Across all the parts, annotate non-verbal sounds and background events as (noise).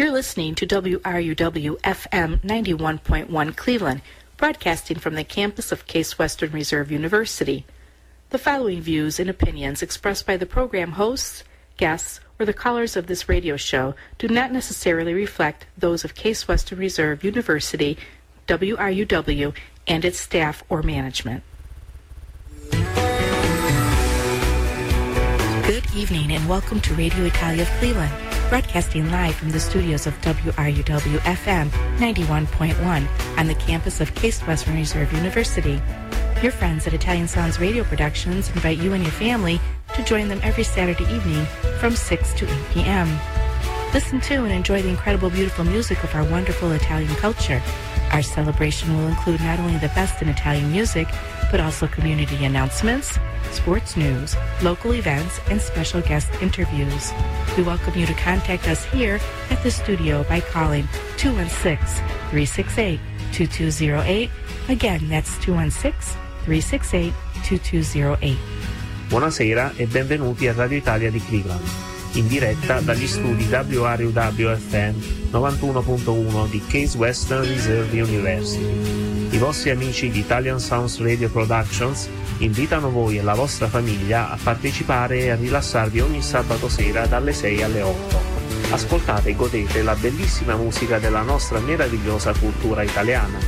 You're listening to WRUW FM 91.1 Cleveland, broadcasting from the campus of Case Western Reserve University. The following views and opinions expressed by the program hosts, guests, or the callers of this radio show do not necessarily reflect those of Case Western Reserve University, WRUW, and its staff or management. Good evening and welcome to Radio Italia of Cleveland, broadcasting live from the studios of WRUW FM 91.1 on the campus of Case Western Reserve University. Your friends at Italian Sounds Radio Productions invite you and your family to join them every Saturday evening from 6 to 8 p.m. Listen to and enjoy the incredible, beautiful music of our wonderful Italian culture. Our celebration will include not only the best in Italian music, but also community announcements, sports news, local events, and special guest interviews. We welcome you to contact us here at the studio by calling 216-368-2208. Again, that's 216-368-2208. Buonasera e benvenuti a Radio Italia di Cleveland, in diretta dagli studi WRUW FM 91.1 di Case Western Reserve University. I vostri amici di Italian Sounds Radio Productions invitano voi e la vostra famiglia a partecipare e a rilassarvi ogni sabato sera dalle 6 alle 8. Ascoltate e godete la bellissima musica della nostra meravigliosa cultura italiana.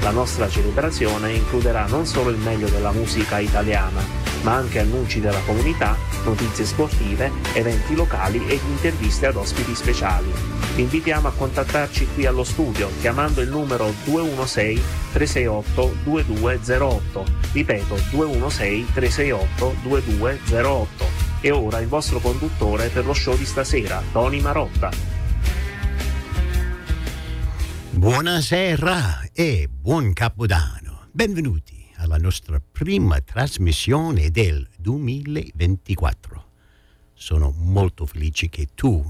La nostra celebrazione includerà non solo il meglio della musica italiana, ma anche annunci della comunità, notizie sportive, eventi locali ed interviste ad ospiti speciali. Vi invitiamo a contattarci qui allo studio chiamando il numero 216 368 2208. Ripeto 216 368 2208. E ora il vostro conduttore per lo show di stasera, Tony Marotta. Buonasera e buon Capodanno. Benvenuti alla nostra prima trasmissione del 2024. Sono molto felice che tu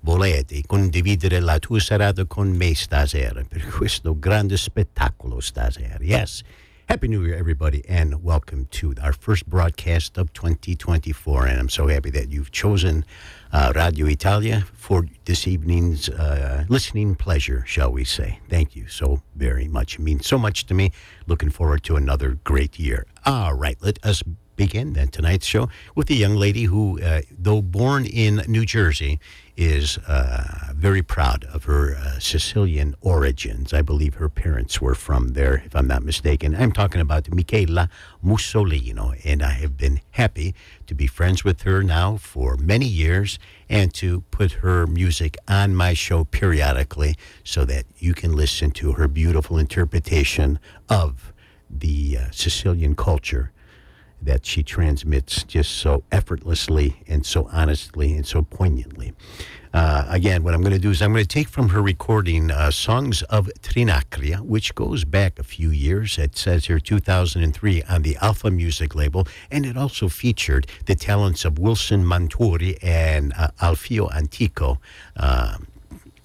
volete condividere la tua serata con me stasera per questo grande spettacolo stasera. Yes. Happy New Year, everybody, and welcome to our first broadcast of 2024. And I'm so happy that you've chosen uh, Radio Italia for this evening's uh, listening pleasure, shall we say. Thank you so very much. It means so much to me. Looking forward to another great year. All right, let us begin then tonight's show with a young lady who, uh, though born in New Jersey, is uh, very proud of her uh, Sicilian origins. I believe her parents were from there, if I'm not mistaken. I'm talking about Michela Musolino, and I have been happy to be friends with her now for many years and to put her music on my show periodically so that you can listen to her beautiful interpretation of the uh, Sicilian culture that she transmits just so effortlessly and so honestly and so poignantly. Uh, again, what I'm going to do is I'm going to take from her recording uh, Songs of Trinacria, which goes back a few years. It says here 2003 on the Alpha Music label, and it also featured the talents of Wilson Montori and uh, Alfio Antico. Um,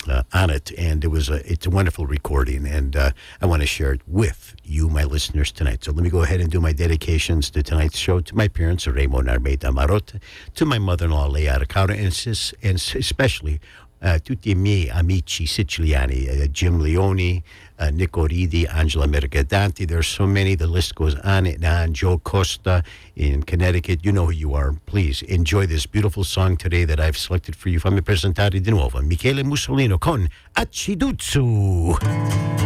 uh, on it, and it was a it's a wonderful recording, and uh, I want to share it with you, my listeners, tonight. So let me go ahead and do my dedications to tonight's show to my parents, Raymond Armeda Marotta, to my mother-in-law, Leia Arcaro, and, and especially uh, tutti i miei amici siciliani, uh, Jim Leone, uh, Nico Ridi, Angela Mercadanti. There's so many. The list goes on and on. Joe Costa in Connecticut. You know who you are. Please enjoy this beautiful song today that I've selected for you. Fammi presentare di nuovo Michele Musolino con Acciduzzu.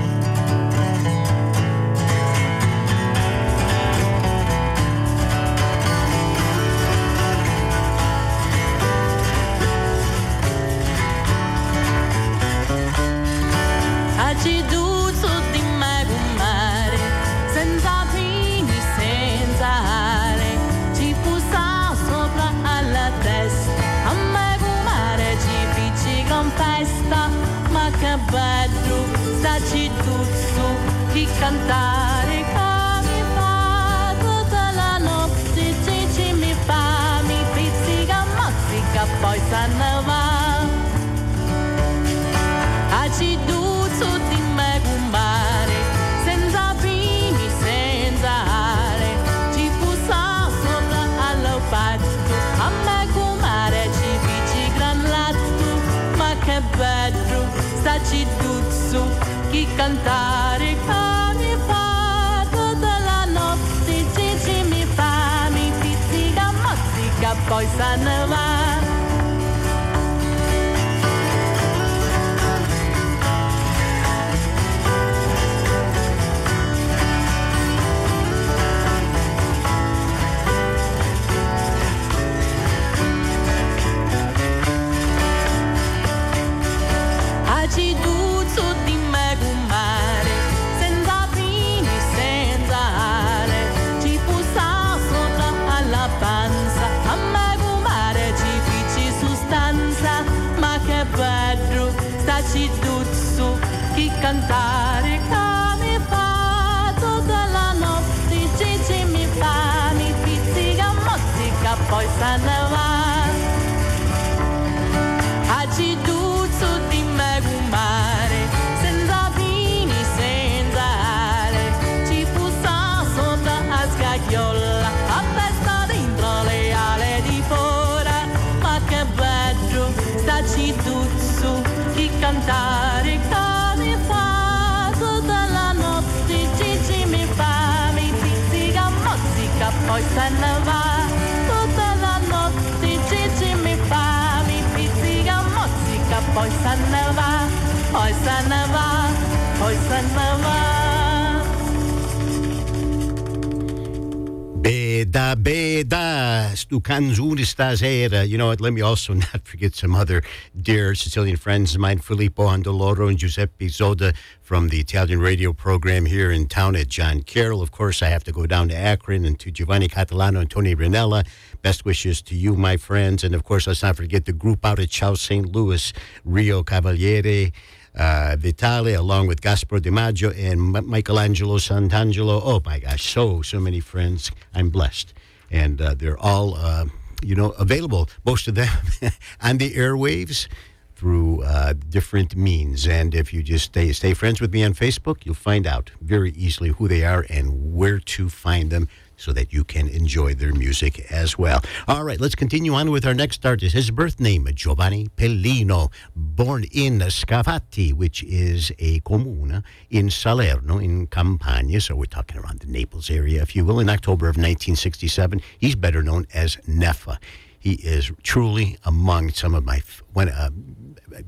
Stu canzone stasera. You know what? Let me also (laughs) not forget some other dear Sicilian friends of mine, Filippo Andoloro and Giuseppe Zoda from the Italian radio program here in town at John Carroll. Of course, I have to go down to Akron and to Giovanni Catalano and Tony Ranella. Best wishes to you, my friends. And of course, let's not forget the group out at South St. Louis, Rio Cavaliere uh, Vitale, along with Gaspar DiMaggio and M- Michelangelo Santangelo. Oh my gosh, so so many friends. I'm blessed, and uh, they're all uh, you know available. Most of them (laughs) on the airwaves through uh, different means. And if you just stay stay friends with me on Facebook, you'll find out very easily who they are and where to find them. So that you can enjoy their music as well. All right, let's continue on with our next artist. His birth name, Giovanni Pellino, born in Scafati, which is a comuna in Salerno, in Campania. So we're talking around the Naples area, if you will. In October of 1967, he's better known as Neffa. He is truly among some of my, one, uh,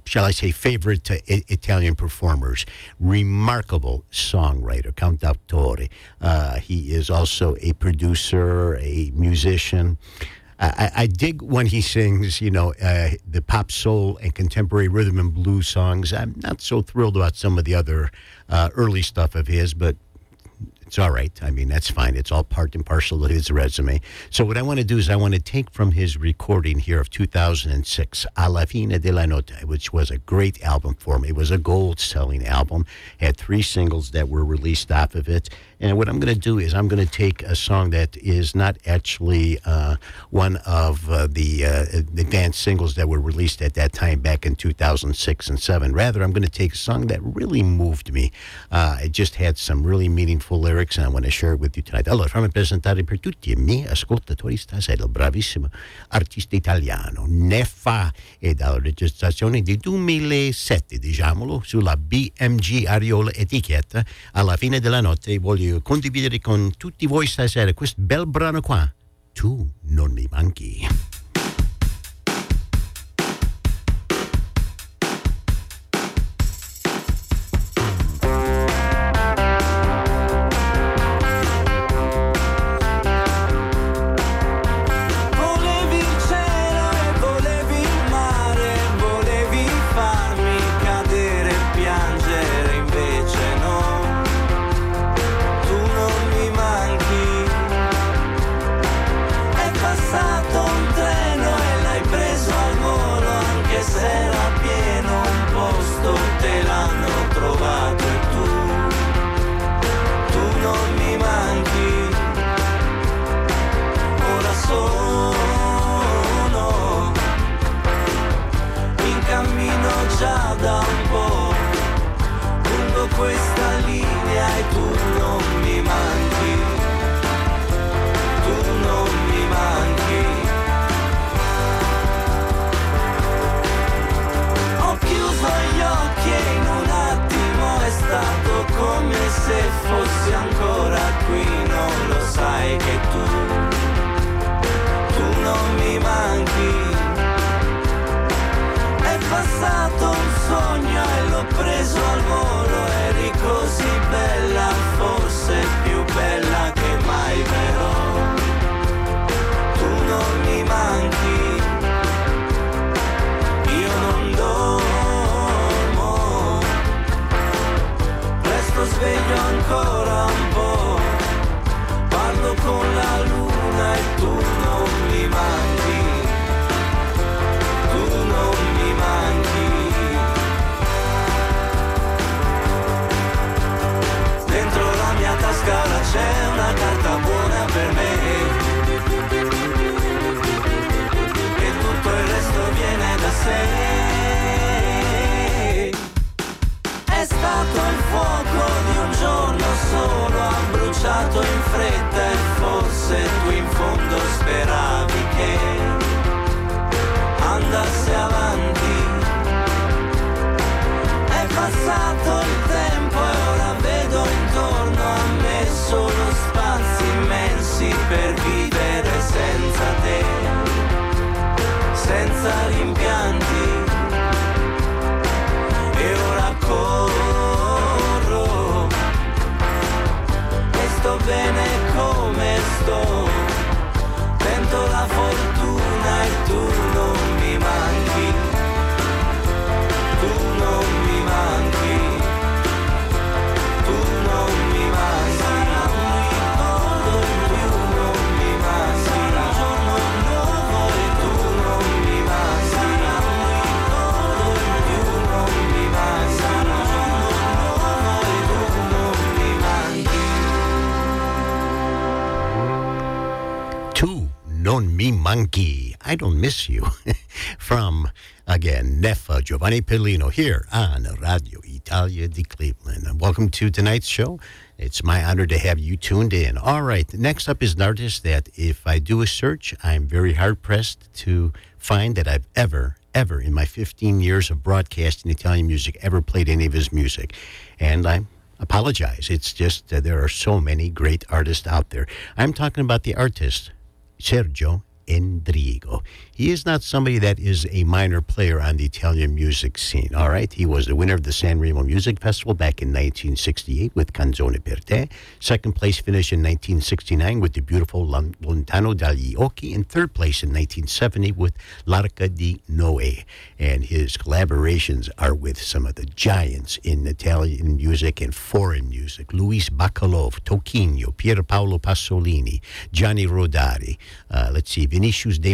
shall I say, favorite uh, Italian performers. Remarkable songwriter, cantautore. Uh, he is also a producer, a musician. I, I I dig when he sings, you know, uh, the pop soul and contemporary rhythm and blues songs. I'm not so thrilled about some of the other uh, early stuff of his, but it's all right. I mean, that's fine. It's all part and parcel of his resume. So, what I want to do is I want to take from his recording here of 2006, Alla fine della notte, which was a great album for me. It was a gold selling album, had three singles that were released off of it. And what I'm going to do is I'm going to take a song that is not actually uh, one of uh, the uh, advanced singles that were released at that time back in 2006 and 7. Rather, I'm going to take a song that really moved me. Uh, it just had some really meaningful lyrics, and I want to share it with you tonight. Allora, fammi presentare per tutti i miei ascoltatori stasera il bravissimo artista italiano Neffa e dalla registrazione di 2007, diciamolo, sulla BMG Ariola etichetta. Alla fine della notte voglio condividere con tutti voi stasera questo bel brano qua. Tu non mi manchi. Senza mi. I don't miss you. (laughs) From, again, Neffa Giovanni Pellino here on Radio Italia di Cleveland. And welcome to tonight's show. It's my honor to have you tuned in. All right, next up is an artist that if I do a search, I'm very hard pressed to find that I've ever, ever in my 15 years of broadcasting Italian music ever played any of his music. And I apologize. It's just that there are so many great artists out there. I'm talking about the artist Sergio Endrigo. He is not somebody that is a minor player on the Italian music scene, all right? He was the winner of the San Remo Music Festival back in 1968 with Canzone per te. Second place finish in 1969 with the beautiful Lontano dagli Occhi. And third place in 1970 with L'Arca di Noè. And his collaborations are with some of the giants in Italian music and foreign music. Luis Bacalov, Toquinho, Pier Paolo Pasolini, Gianni Rodari, uh, let's see, Vinicius de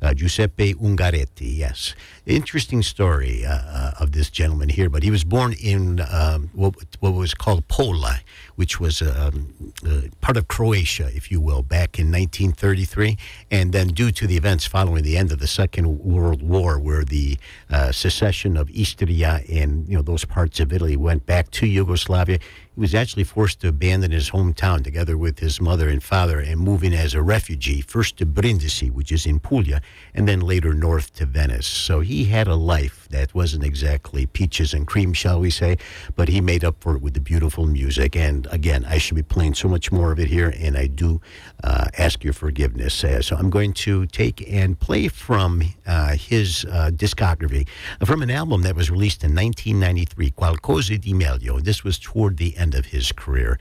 Uh, Giuseppe Ungaretti, yes. Interesting story uh, uh, of this gentleman here, but he was born in um, what, what was called Pola, which was um, uh, part of Croatia, if you will, back in 1933. And then, due to the events following the end of the Second World War, where the uh, secession of Istria and you know those parts of Italy went back to Yugoslavia, he was actually forced to abandon his hometown together with his mother and father and move in as a refugee, first to Brindisi, which is in Puglia, and then later north to Venice. So he had a life that wasn't exactly peaches and cream, shall we say, but he made up for it with the beautiful music. And again, I should be playing so much more of it here, and I do uh, ask your forgiveness. Uh, so I'm going to take and play from uh, his uh, discography, from an album that was released in 1993, Qualcosa di Meglio. This was toward the end of his career.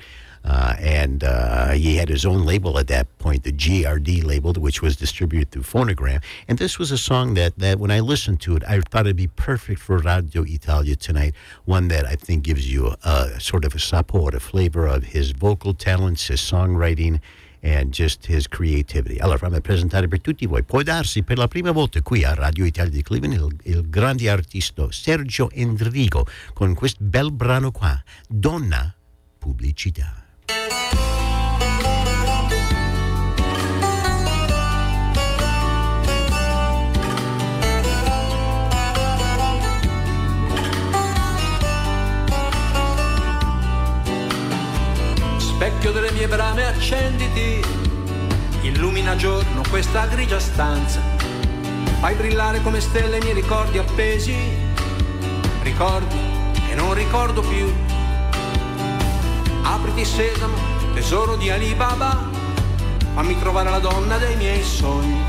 Uh, and uh, he had his own label at that point, the GRD label, which was distributed through Phonogram. And this was a song that, that when I listened to it, I thought it'd be perfect for Radio Italia tonight. One that I think gives you a, a sort of a sapore, a flavor of his vocal talents, his songwriting, and just his creativity. Allora, fammi presentare per tutti voi. Può darsi per la prima volta qui a Radio Italia di Cleveland il, il grande artista Sergio Endrigo con questo bel brano qua, Donna Pubblicità. Specchio delle mie brame accenditi, illumina giorno questa grigia stanza, fai brillare come stelle i miei ricordi appesi, ricordi che non ricordo più. Apriti sesamo, tesoro di Alibaba, fammi trovare la donna dei miei sogni,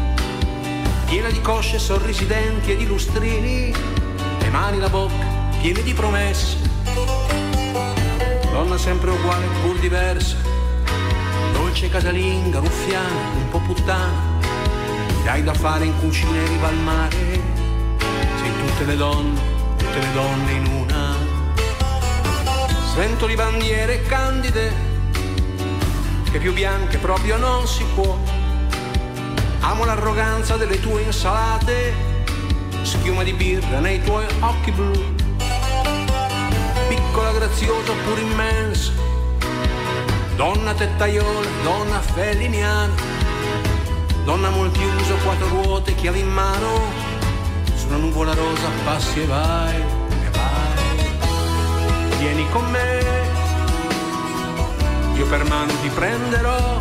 piena di cosce sorrisidenti e di lustrini, le mani, la bocca, pieni di promesse. Donna sempre uguale pur diversa, dolce casalinga, ruffiana, un po' puttana. Hai da fare in cucina e riva al mare. Sei tutte le donne, tutte le donne in una. Sento di bandiere candide, che più bianche proprio non si può. Amo l'arroganza delle tue insalate, schiuma di birra nei tuoi occhi blu. Piccola, graziosa, pur immensa, donna tettaiola, donna feliniana, donna multiuso, quattro ruote, chiavi in mano, su una nuvola rosa passi e vai. Vieni con me, io per mano ti prenderò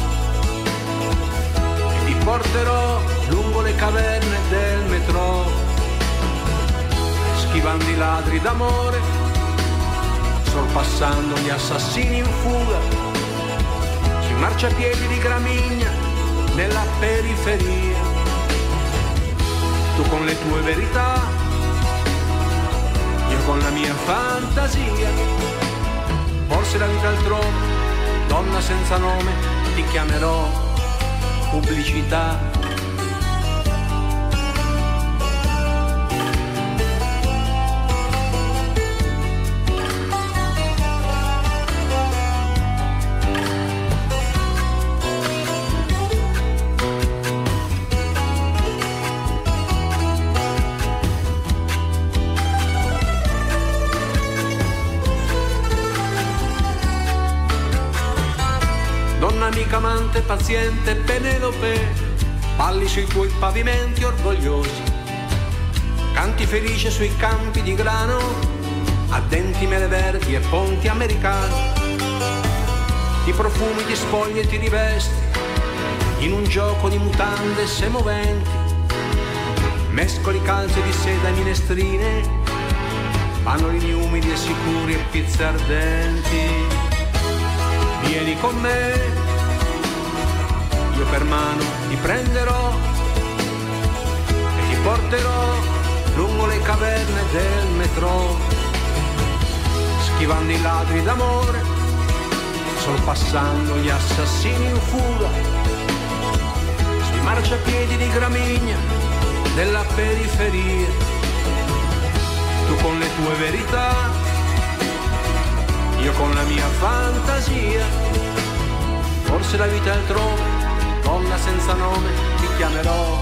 e ti porterò lungo le caverne del metro, schivando i ladri d'amore, sorpassando gli assassini in fuga, sui marciapiedi di Gramigna, nella periferia. Tu con le tue verità, con la mia fantasia, forse la vita altrove, donna senza nome, ti chiamerò pubblicità. Paziente, Penelope, balli sui tuoi pavimenti orgogliosi, canti felice sui campi di grano, a denti mele verdi e ponti americani. Ti profumi, ti spogli e ti rivesti, in un gioco di mutande semoventi, mescoli calze di seda e minestrine, panolini umidi e sicuri e pizze ardenti. Vieni con me, per mano ti prenderò e ti porterò lungo le caverne del metro, schivando i ladri d'amore, sorpassando gli assassini in fuga, sui marciapiedi di Gramigna, della periferia, tu con le tue verità io con la mia fantasia, forse la vita altrove, donna senza nome, ti chiamerò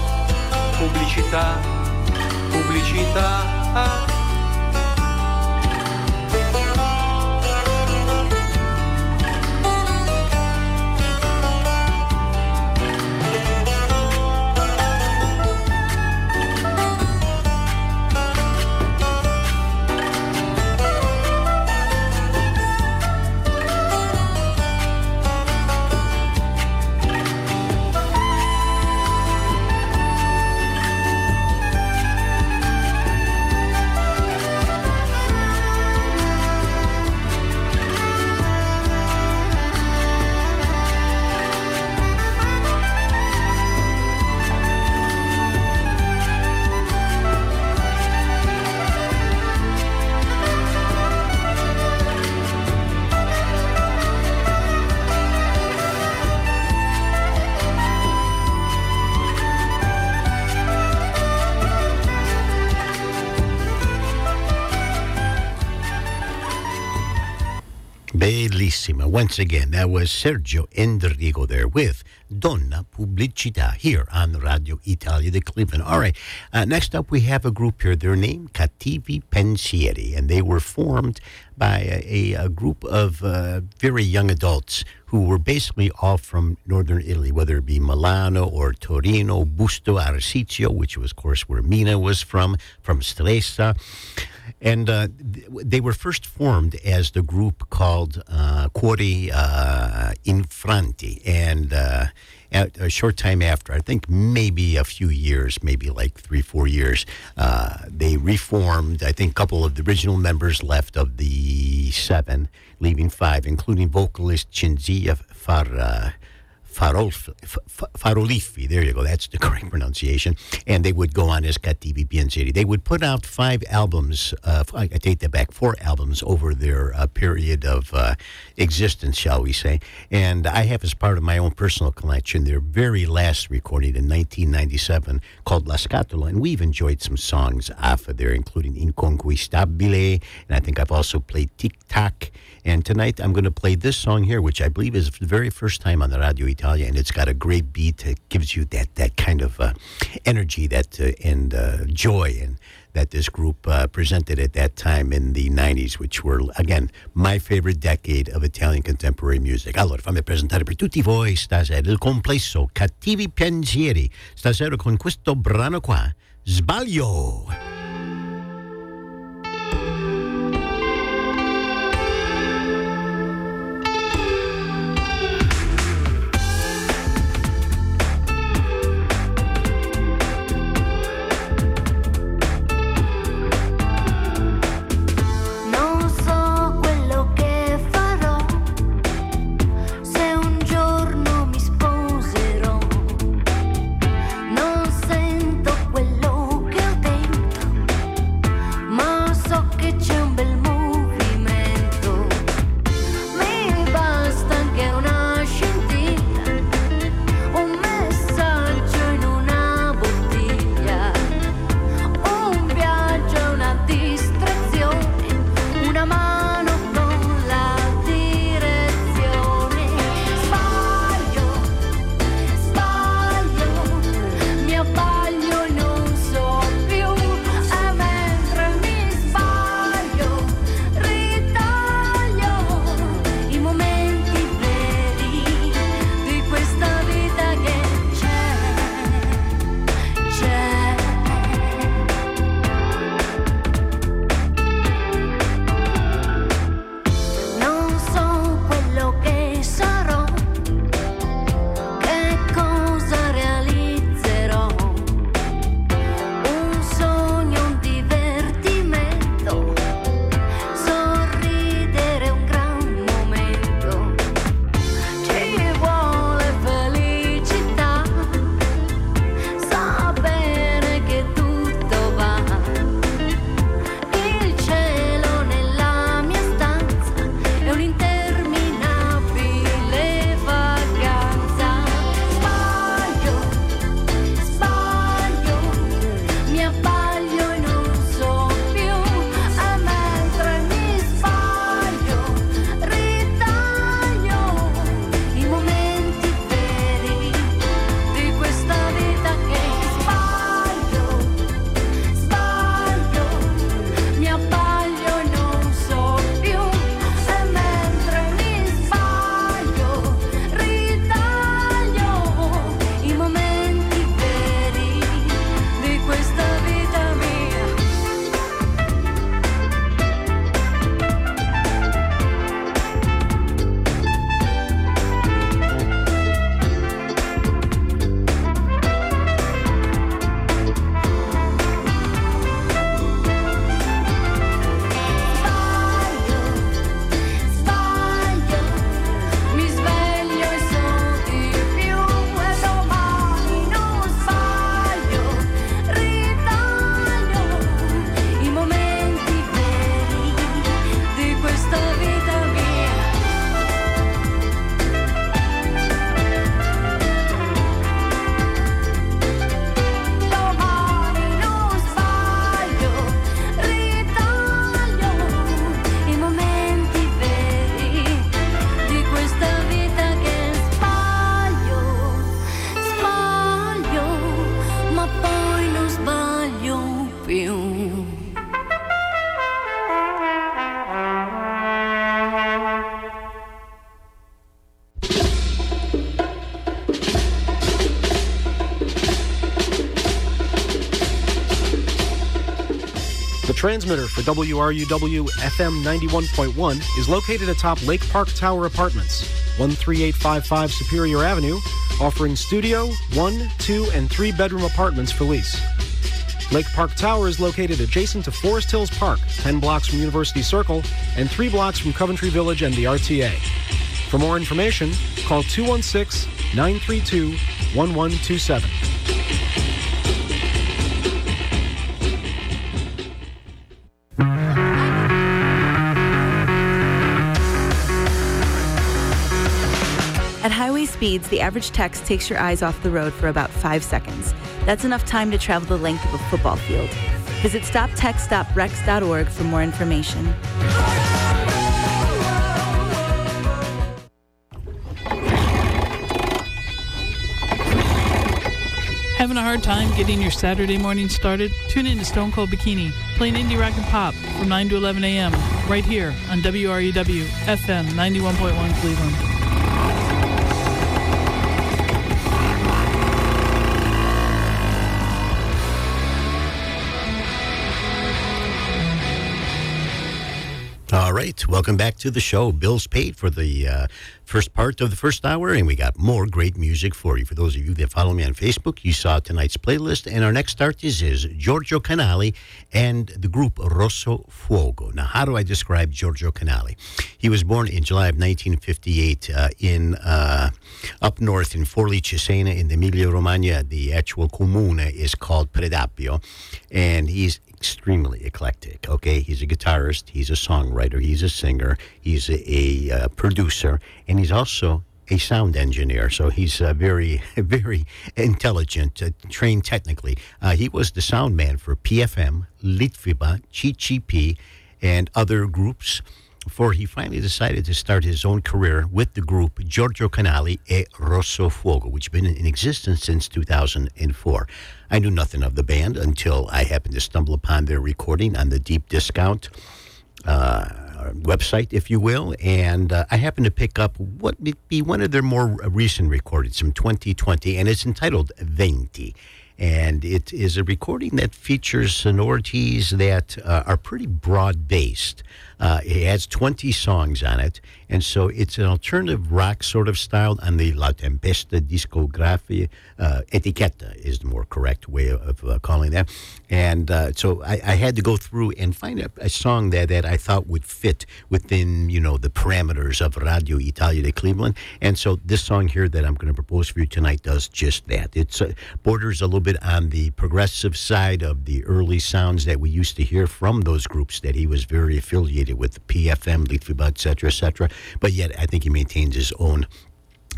pubblicità, pubblicità. Once again, that was Sergio Endrigo there with Donna Pubblicità here on Radio Italia de Cleveland. All right, uh, next up we have a group here. Their name, Cattivi Pensieri, and they were formed by a, a, group of uh, very young adults who were basically all from northern Italy, whether it be Milano or Torino, Busto Arsizio, which was, of course, where Mina was from, from Stresa. And uh, they were first formed as the group called uh, Cuori uh, Infranti. And uh, at a short time after, I think maybe a few years, maybe like three, four years, uh, they reformed. I think a couple of the original members left of the seven, leaving five, including vocalist Cinzia Far, uh, Farolf, There you go. That's the correct pronunciation. And they would go on as Cattivi Pensieri. They would put out five albums. Uh, I take that back. Four albums over their uh, period of uh, existence, shall we say? And I have, as part of my own personal collection, their very last recording in 1997 called La Scatola. And we've enjoyed some songs off of there, including Inconquistabile. And I think I've also played Tic Tac. And tonight I'm going to play this song here, which I believe is the very first time on the Radio Italia, and it's got a great beat. It gives you that that kind of uh, energy, that uh, and uh, joy, and that this group uh, presented at that time in the 90s, which were again my favorite decade of Italian contemporary music. Allora, fammi presentare per tutti voi stasera il complesso Cattivi Pensieri, stasera con questo brano qua, Sbaglio. Transmitter for WRUW FM 91.1 is located atop Lake Park Tower Apartments, 13855 Superior Avenue, offering studio, one, two, and three bedroom apartments for lease. Lake Park Tower is located adjacent to Forest Hills Park, 10 blocks from University Circle, and 3 blocks from Coventry Village and the RTA. For more information, call 216 932 1127. Speeds, the average text takes your eyes off the road for about five seconds. That's enough time to travel the length of a football field. Visit stoptextstoprex.org for more information. Having a hard time getting your Saturday morning started? Tune in to Stone Cold Bikini, playing indie rock and pop from 9 to 11 a.m. right here on WRUW FM 91.1 Cleveland. Right, welcome back to the show. Bills paid for the uh, first part of the first hour, and we got more great music for you. For those of you that follow me on Facebook, you saw tonight's playlist, and our next artist is Giorgio Canali and the group Rosso Fuoco. Now, how do I describe Giorgio Canali? He was born in July of 1958 uh, in uh, up north in Forlì Cesena in the Emilia Romagna. The actual comune is called Predappio, and he's extremely eclectic. Okay, he's a guitarist, he's a songwriter, he's a singer, he's a, a uh, producer, and he's also a sound engineer. So he's uh, very, (laughs) very intelligent, uh, trained technically. Uh, he was the sound man for PFM, Litfiba, CCCP, and other groups. Before he finally decided to start his own career with the group Giorgio Canali e Rosso Fuoco, which has been in existence since 2004. I knew nothing of the band until I happened to stumble upon their recording on the Deep Discount uh, website, if you will, and uh, I happened to pick up what would be one of their more recent recordings from 2020, and it's entitled Venti. And it is a recording that features sonorities that uh, are pretty broad based. Uh, it has 20 songs on it. And so it's an alternative rock sort of style on the La Tempesta discografia. Uh, etiquetta is the more correct way of uh, calling that. And uh, so I, I, had to go through and find a, a, song that, that I thought would fit within, you know, the parameters of Radio Italia de Cleveland. And so this song here that I'm going to propose for you tonight does just that. It uh, borders a little bit on the progressive side of the early sounds that we used to hear from those groups that he was very affiliated with, PFM, Litfiba, et cetera, et cetera. But yet I think he maintains his own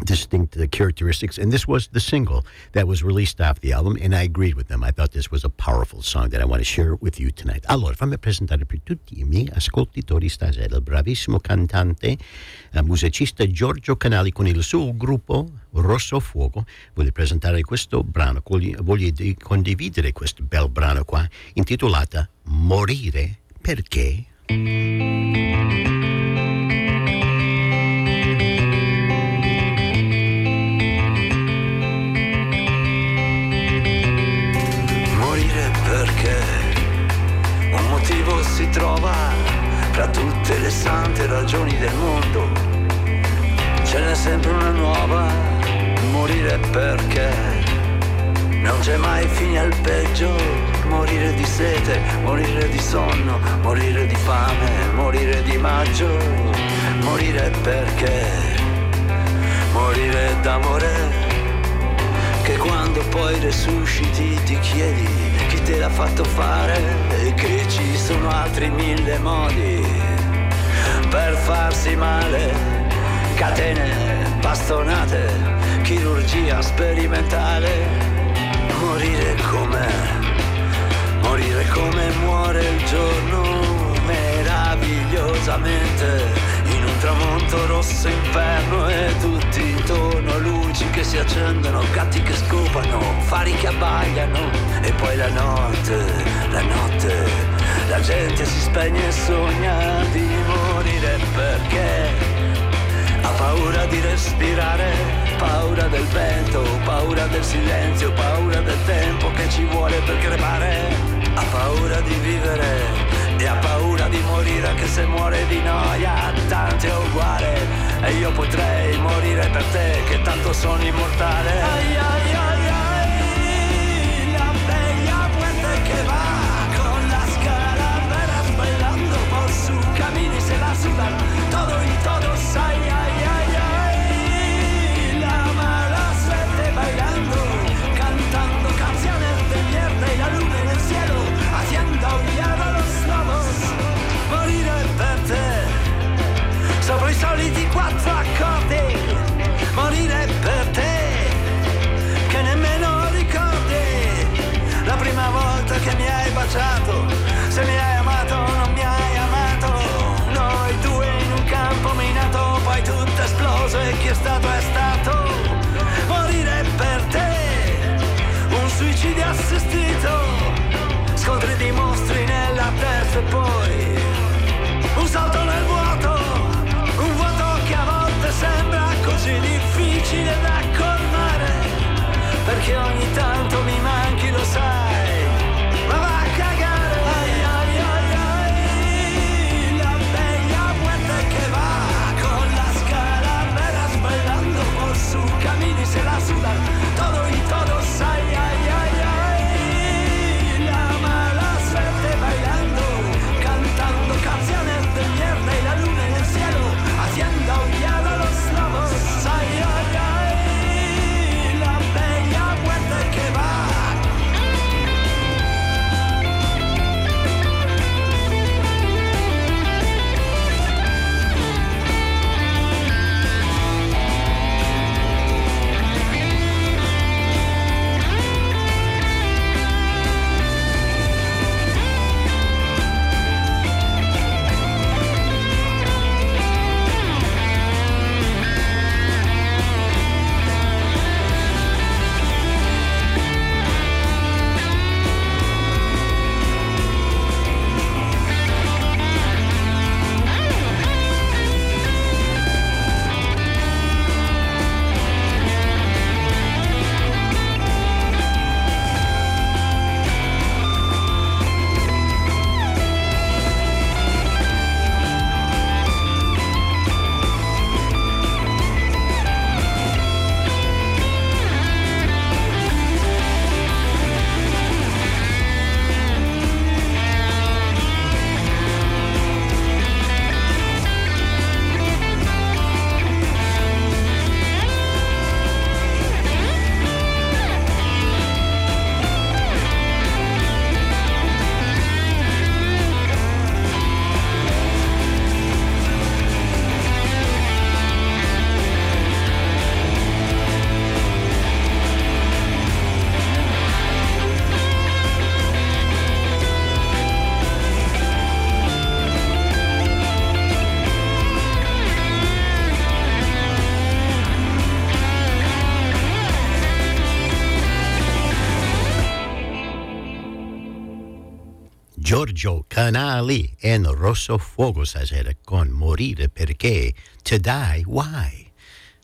distinct uh, characteristics. And this was the single that was released off the album, and I agreed with them. I thought this was a powerful song that I want to share with you tonight. Allora, fammi presentare per tutti i miei ascoltatori stasera il bravissimo cantante, eh, musicista Giorgio Canali con il suo gruppo Rosso Fuoco. Voglio presentare questo brano, voglio condividere questo bel brano qua, intitolata Morire perché... si trova tra tutte le sante ragioni del mondo. Ce n'è sempre una nuova, morire perché non c'è mai fine al peggio, morire di sete, morire di sonno, morire di fame, morire di maggio, morire perché, morire d'amore, che quando poi resusciti ti chiedi chi te l'ha fatto fare e che ci sono altri mille modi per farsi male, catene, bastonate, chirurgia sperimentale, morire come, morire come muore il giorno meravigliosamente. In un tramonto rosso inferno e tutti intorno luci che si accendono, gatti che scopano, fari che abbagliano e poi la notte, la notte, la gente si spegne e sogna di morire perché paura di respirare, paura del vento, paura del silenzio, paura del tempo che ci vuole per crepare, ha paura di vivere e ha paura di morire anche se muore di noia, tanto è uguale e io potrei morire per te che tanto sono immortale. Ai, ai, ai, ai, la bella puente che va con la scala bailando por todo y todos, ay, Canali en Rosso Fuoco stasera con Morire perché, to die, why?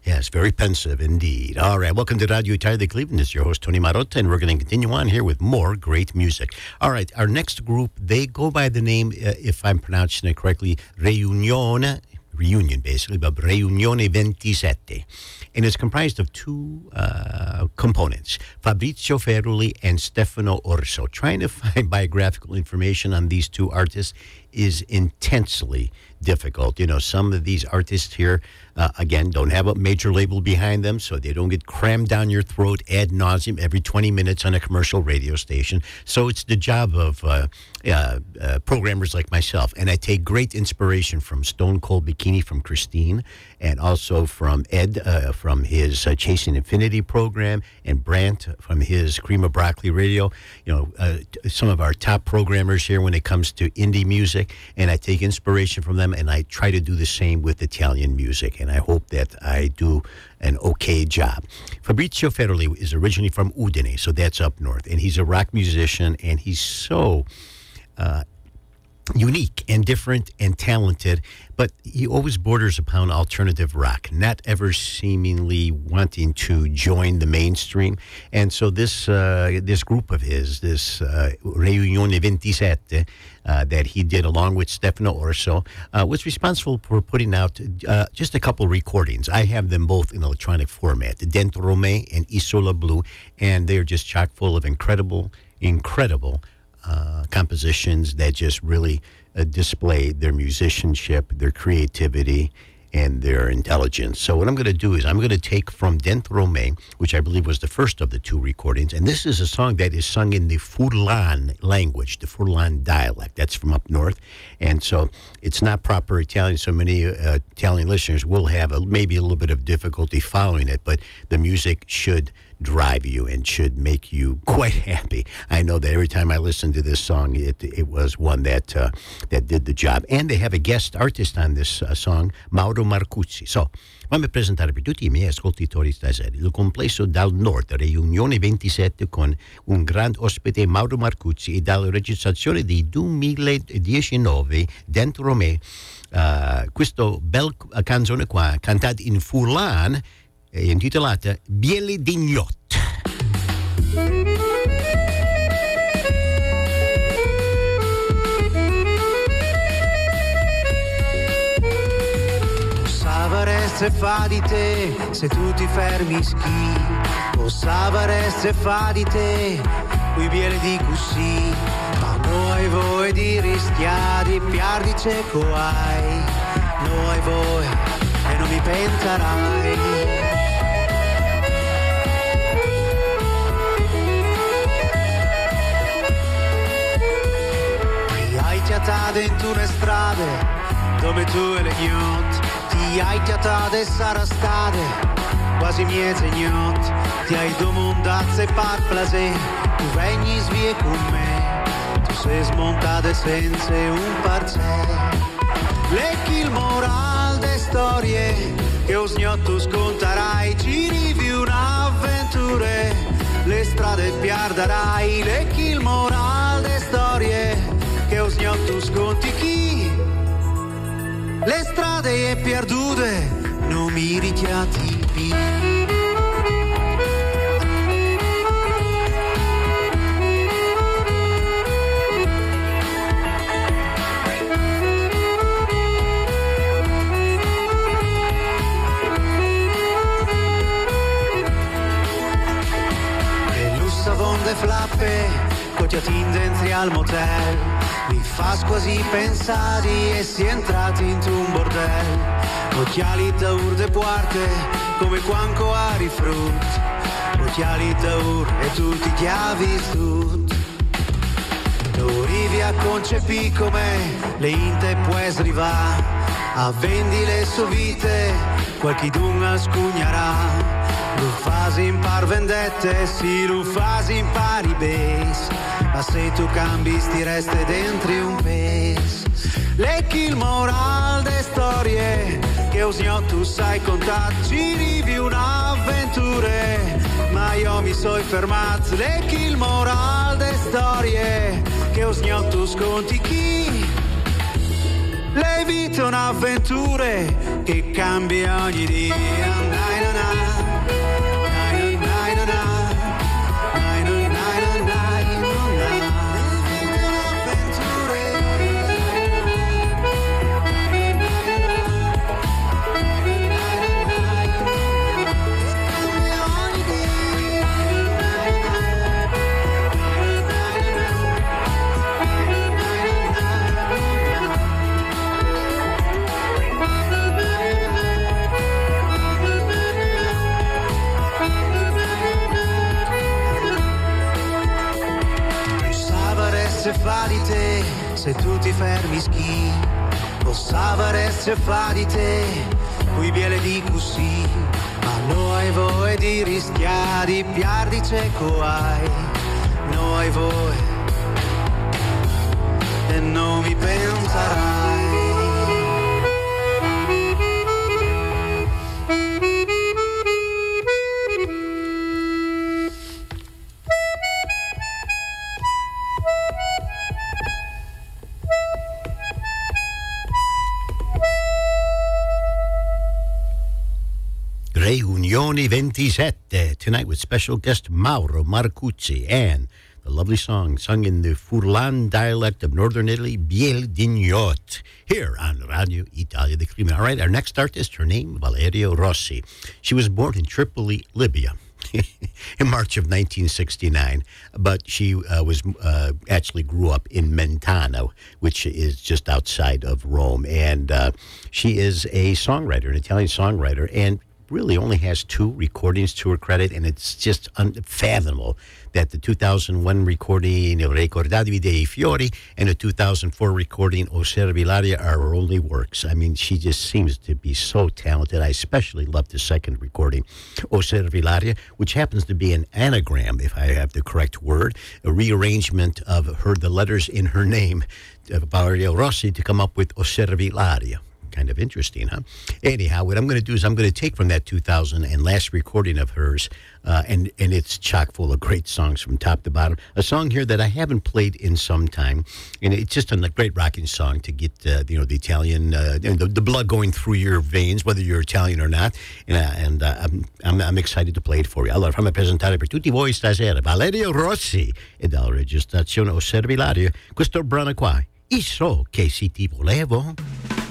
Yes, very pensive indeed. All right, welcome to Radio Italia de Cleveland. This is your host, Tony Marotta, and we're going to continue on here with more great music. All right, our next group, they go by the name, uh, if I'm pronouncing it correctly, Reunione, reunion basically, but Reunione 27. And it's comprised of two uh, components, Fabrizio Ferruli and Stefano Orso. Trying to (laughs) find biographical information on these two artists is intensely difficult. You know, some of these artists here, uh, again, don't have a major label behind them, so they don't get crammed down your throat ad nauseum every 20 minutes on a commercial radio station. So it's the job of uh, uh, uh, programmers like myself. And I take great inspiration from Stone Cold Bikini from Christine and also from Ed uh, from his uh, Chasing Infinity program and Brant from his Cream of Broccoli Radio. You know, some of our top programmers here when it comes to indie music. And I take inspiration from them and I try to do the same with Italian music. And I hope that I do an okay job. Fabrizio Ferroli is originally from Udine, so that's up north. And he's a rock musician and he's so uh, unique and different and talented, but he always borders upon alternative rock, not ever seemingly wanting to join the mainstream. And so this uh, this group of his, this uh, Reunione 27, uh, that he did along with Stefano Orso, uh, was responsible for putting out uh, just a couple recordings. I have them both in electronic format, Dentro Me and Isola Blue, and they're just chock full of incredible, incredible uh, compositions that just really uh, display their musicianship, their creativity, and their intelligence. So what I'm going to do is I'm going to take from Dentro Me, which I believe was the first of the two recordings, and this is a song that is sung in the Furlan language, the Furlan dialect. That's from up north, and so it's not proper Italian. So many uh, Italian listeners will have a, maybe a little bit of difficulty following it, but the music should drive you and should make you (laughs) quite happy. I know that every time I listen to this song, it it was one that uh, that did the job. And they have a guest artist on this uh, song, Mauro Marcuzzi. So, fammi presentare per tutti i miei ascoltatori stasera il complesso dal nord, riunione 27 con un grande ospite Mauro Marcuzzi e dalla registrazione di 2019 dentro me. Uh, questo bel canzone qua, cantata in Furlan, è intitolata Biele d'Ignot. Savaresse fa di te se tu ti fermi schi. O savaresse fa di te qui viene di così Ma noi voi di rischiare piardi cieco hai. Noi voi e non mi penterai Chiata dentro le strade dove tu e le gnot Ti hai chiata e sarà state. Quasi mieze gnot Ti hai domandazze e par plase Tu vegni svie con me Tu sei smontate senza un parcè Lecchi il moral de storie che os gnotto scontarai Ci rivi un'avventure. Le strade piarderai Lecchi il moral de storie che os gnotto sconti chi? Le strade è perdute non mi richiati più de flappe, cotiatin dentro al motel, mi fa quasi pensare e si è entrati in un bordel. Occhiali da urde puarte, come quanco a rifrut, occhiali da ur e tutti chiavi tut. Arrivi a concepì come le inte pues riva, a vendi le sue vite, qualche dunga scugnarà. Lo fasi in par vendette, sì, lo fasi in pari base. Ma se tu cambi, sti reste dentro un pes. Lecchi il moral de storie, che usnio tu sai contare, ci vivi un'avventure. Ma io mi sono fermato, lecchi il moral de storie, che usnio tu sconti chi. Le vite un'avventure che cambia ogni dia. Di te. Se tu ti fermi schi. O savaresse fa di te. Qui biele di così. Ma noi voi di rischiare di piardi cieco hai. Noi voi e non mi penserai 27, tonight with special guest Mauro Marcuzzi and the lovely song sung in the Furlan dialect of northern Italy, Biel d'Ignot, here on Radio Italia di Clima. All right, our next artist, her name, Valeria Rossi. She was born in Tripoli, Libya. (laughs) in March of 1969. But she uh, was uh, actually grew up in Mentana, which is just outside of Rome, and uh, she is a songwriter, an Italian songwriter, and really only has two recordings to her credit, and it's just unfathomable that the 2001 recording Il Ricordatevi dei Fiori and the 2004 recording O Servilaria are her only works. I mean, she just seems to be so talented. I especially love the second recording, O Servilaria, which happens to be an anagram, if I have the correct word, a rearrangement of her the letters in her name, of Valeria Rossi, to come up with O Servilaria kind of interesting, huh? Anyhow, what I'm going to do is I'm going to take from that 2000 and last recording of hers, uh, and and it's chock full of great songs from top to bottom. A song here that I haven't played in some time, and it's just a great rocking song to get uh, you know the Italian uh, the, the blood going through your veins, whether you're Italian or not. And, uh, and uh, I'm, I'm I'm excited to play it for you. Allora, fammi presentare per tutti voi stasera Valeria Rossi e dalla registrazione Osservilario questo brano qua. I so che si ti volevo.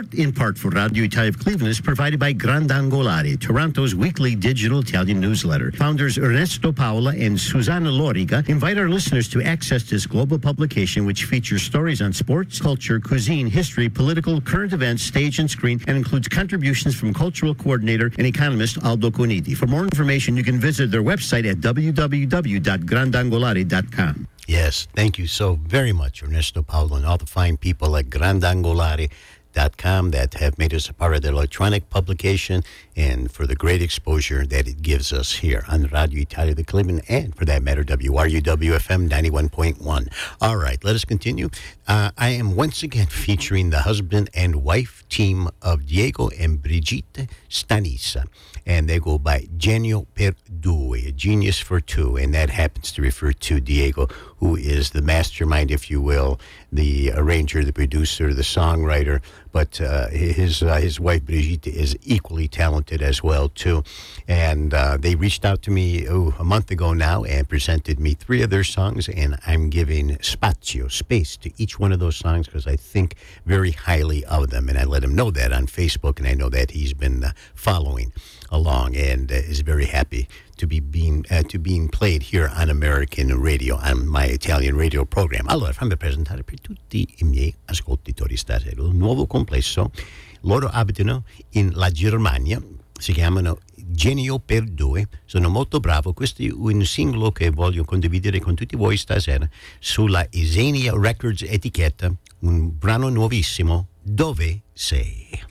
Support in part for Radio Italia of Cleveland is provided by Grandangolari, Toronto's weekly digital Italian newsletter. Founders Ernesto Paola and Susanna Loriga invite our listeners to access this global publication, which features stories on sports, culture, cuisine, history, political, current events, stage and screen, and includes contributions from cultural coordinator and economist Aldo Coniti. For more information, you can visit their website at www.grandangolari.com. Yes, thank you so very much, Ernesto Paolo, and all the fine people at Grandangolari com that have made us a part of the electronic publication and for the great exposure that it gives us here on Radio Italia de Cleveland and for that matter WRUW-FM 91.1. All right, let us continue. Uh, I am once again (laughs) featuring the husband and wife team of Diego and Brigitte Stanissa and they go by Genio per due, a genius for two, and that happens to refer to Diego, who is the mastermind, if you will, the arranger, the producer, the songwriter. But uh, his uh, his wife Brigitte is equally talented as well too, and uh, they reached out to me oh, a month ago now and presented me three of their songs, and I'm giving spazio space to each one of those songs because I think very highly of them, and I let him know that on Facebook, and I know that he's been uh, following along and uh, is very happy to be being uh, to being played here on American radio on my Italian radio program. Allora, fammi presentare per tutti i miei ascoltatori stasera un nuovo complesso. Loro abitano in la Germania, si chiamano Genio per due. Sono molto bravo. Questo è un singolo che voglio condividere con tutti voi stasera sulla Isenia Records etichetta, un brano nuovissimo. Dove sei?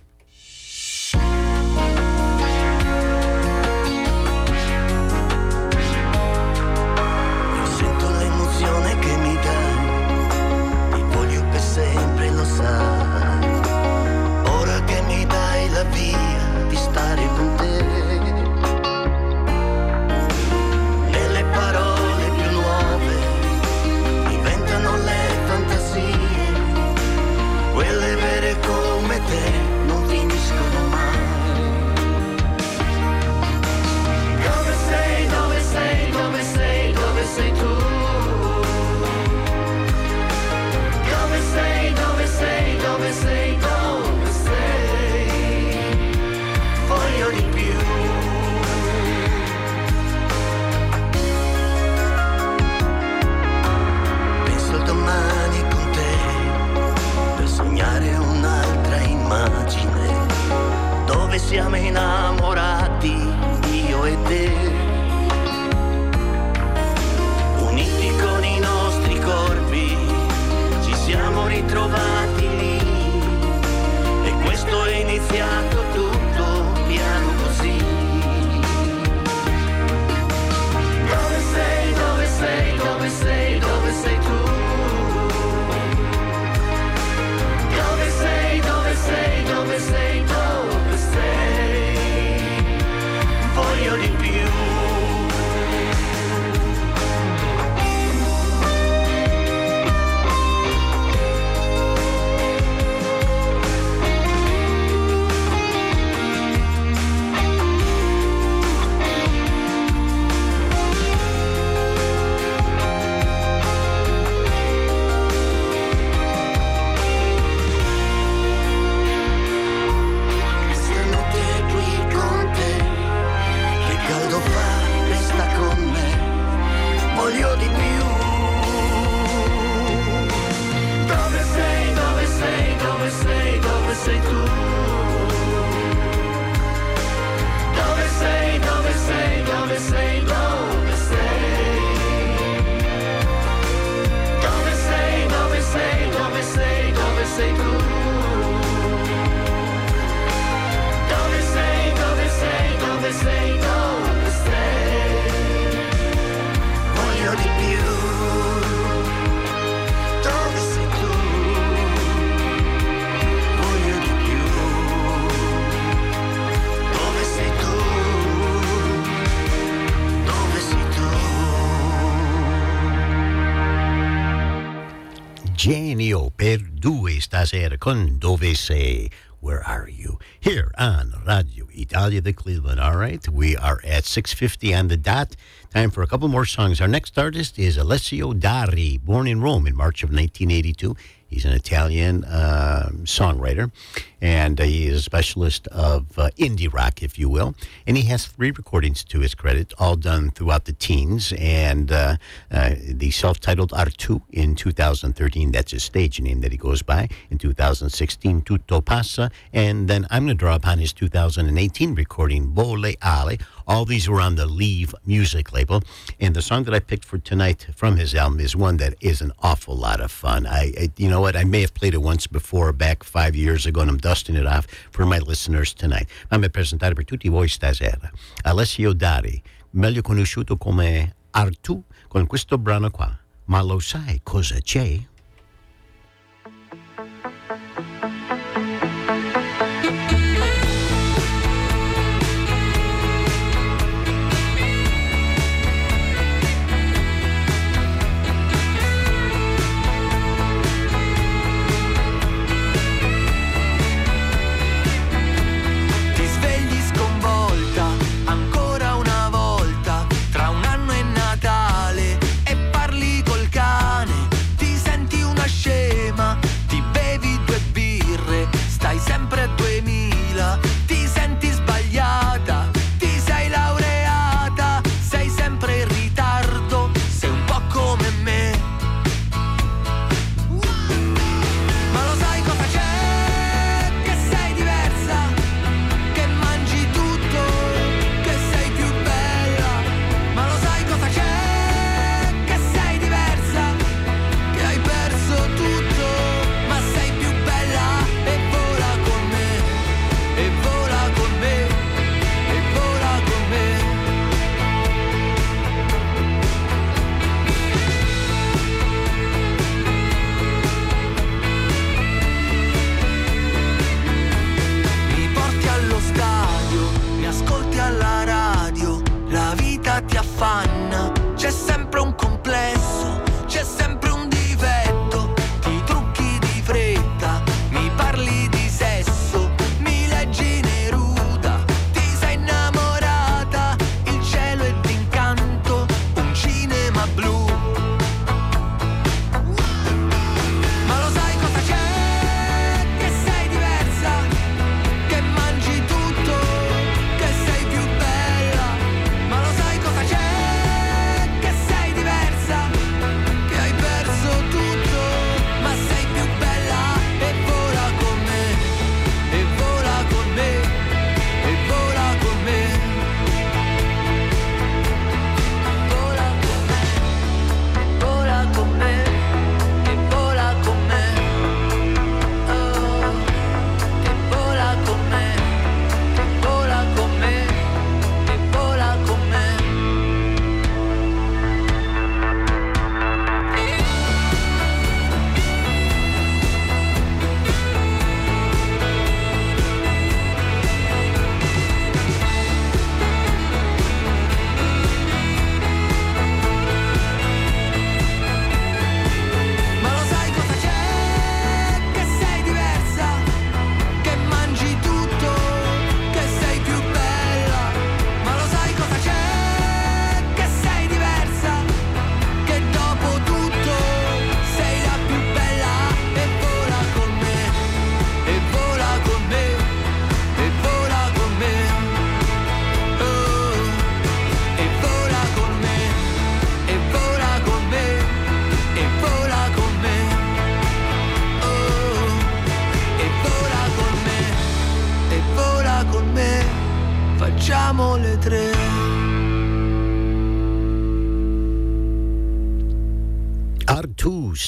Due stasera con Dove sei? Where are you? Here on Radio Italia de Cleveland. All right, we are at 6:50 on the dot. Time for a couple more songs. Our next artist is Alessio Dari, born in Rome in March of 1982. He's an Italian uh, songwriter, and uh, he is a specialist of uh, indie rock, if you will. And he has three recordings to his credit, all done throughout the teens. And uh, uh, the self titled Artù in 2013, that's his stage name that he goes by. In 2016, Tutto Passa. And then I'm going to draw upon his 2018 recording, Vole Ale. All these were on the Leave music label. And the song that I picked for tonight from his album is one that is an awful lot of fun. I, I you know what? I may have played it once before, back five years ago, and I'm dusting it off for my listeners tonight. Fammi presentare per tutti voi stasera Alessio Dari, meglio conosciuto come Artù, con questo brano qua. Ma lo sai cosa c'è?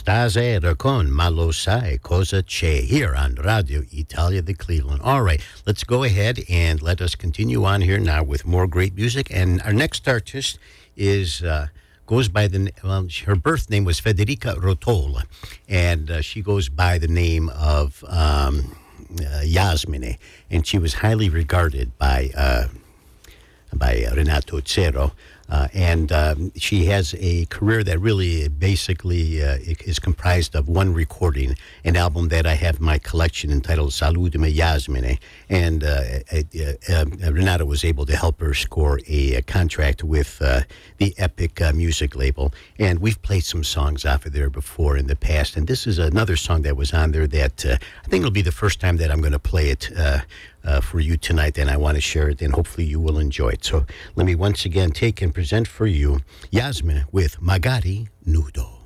Stasera con Ma sai cosa c'è here on Radio Italia the Cleveland. All right, let's go ahead and let us continue on here now with more great music. And our next artist is uh, goes by the well, her birth name was Federica Rotola, and uh, she goes by the name of um, uh, Yasmine, and she was highly regarded by uh, by Renato Zero. Uh, and um, she has a career that really basically uh, is comprised of one recording, an album that I have in my collection entitled Salud me Yasmine. And uh, uh, uh, Renato was able to help her score a, a contract with the Epic music label. And we've played some songs off of there before in the past. And this is another song that was on there that I think it'll be the first time that I'm going to play it uh, for you tonight, and I want to share it, and hopefully you will enjoy it. So let me once again take and present for you Yasmin with Magari Nudo.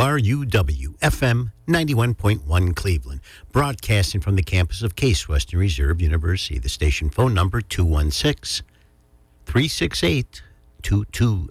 WRUW FM 91.1 Cleveland, broadcasting from the campus of Case Western Reserve University. The station phone number 216 368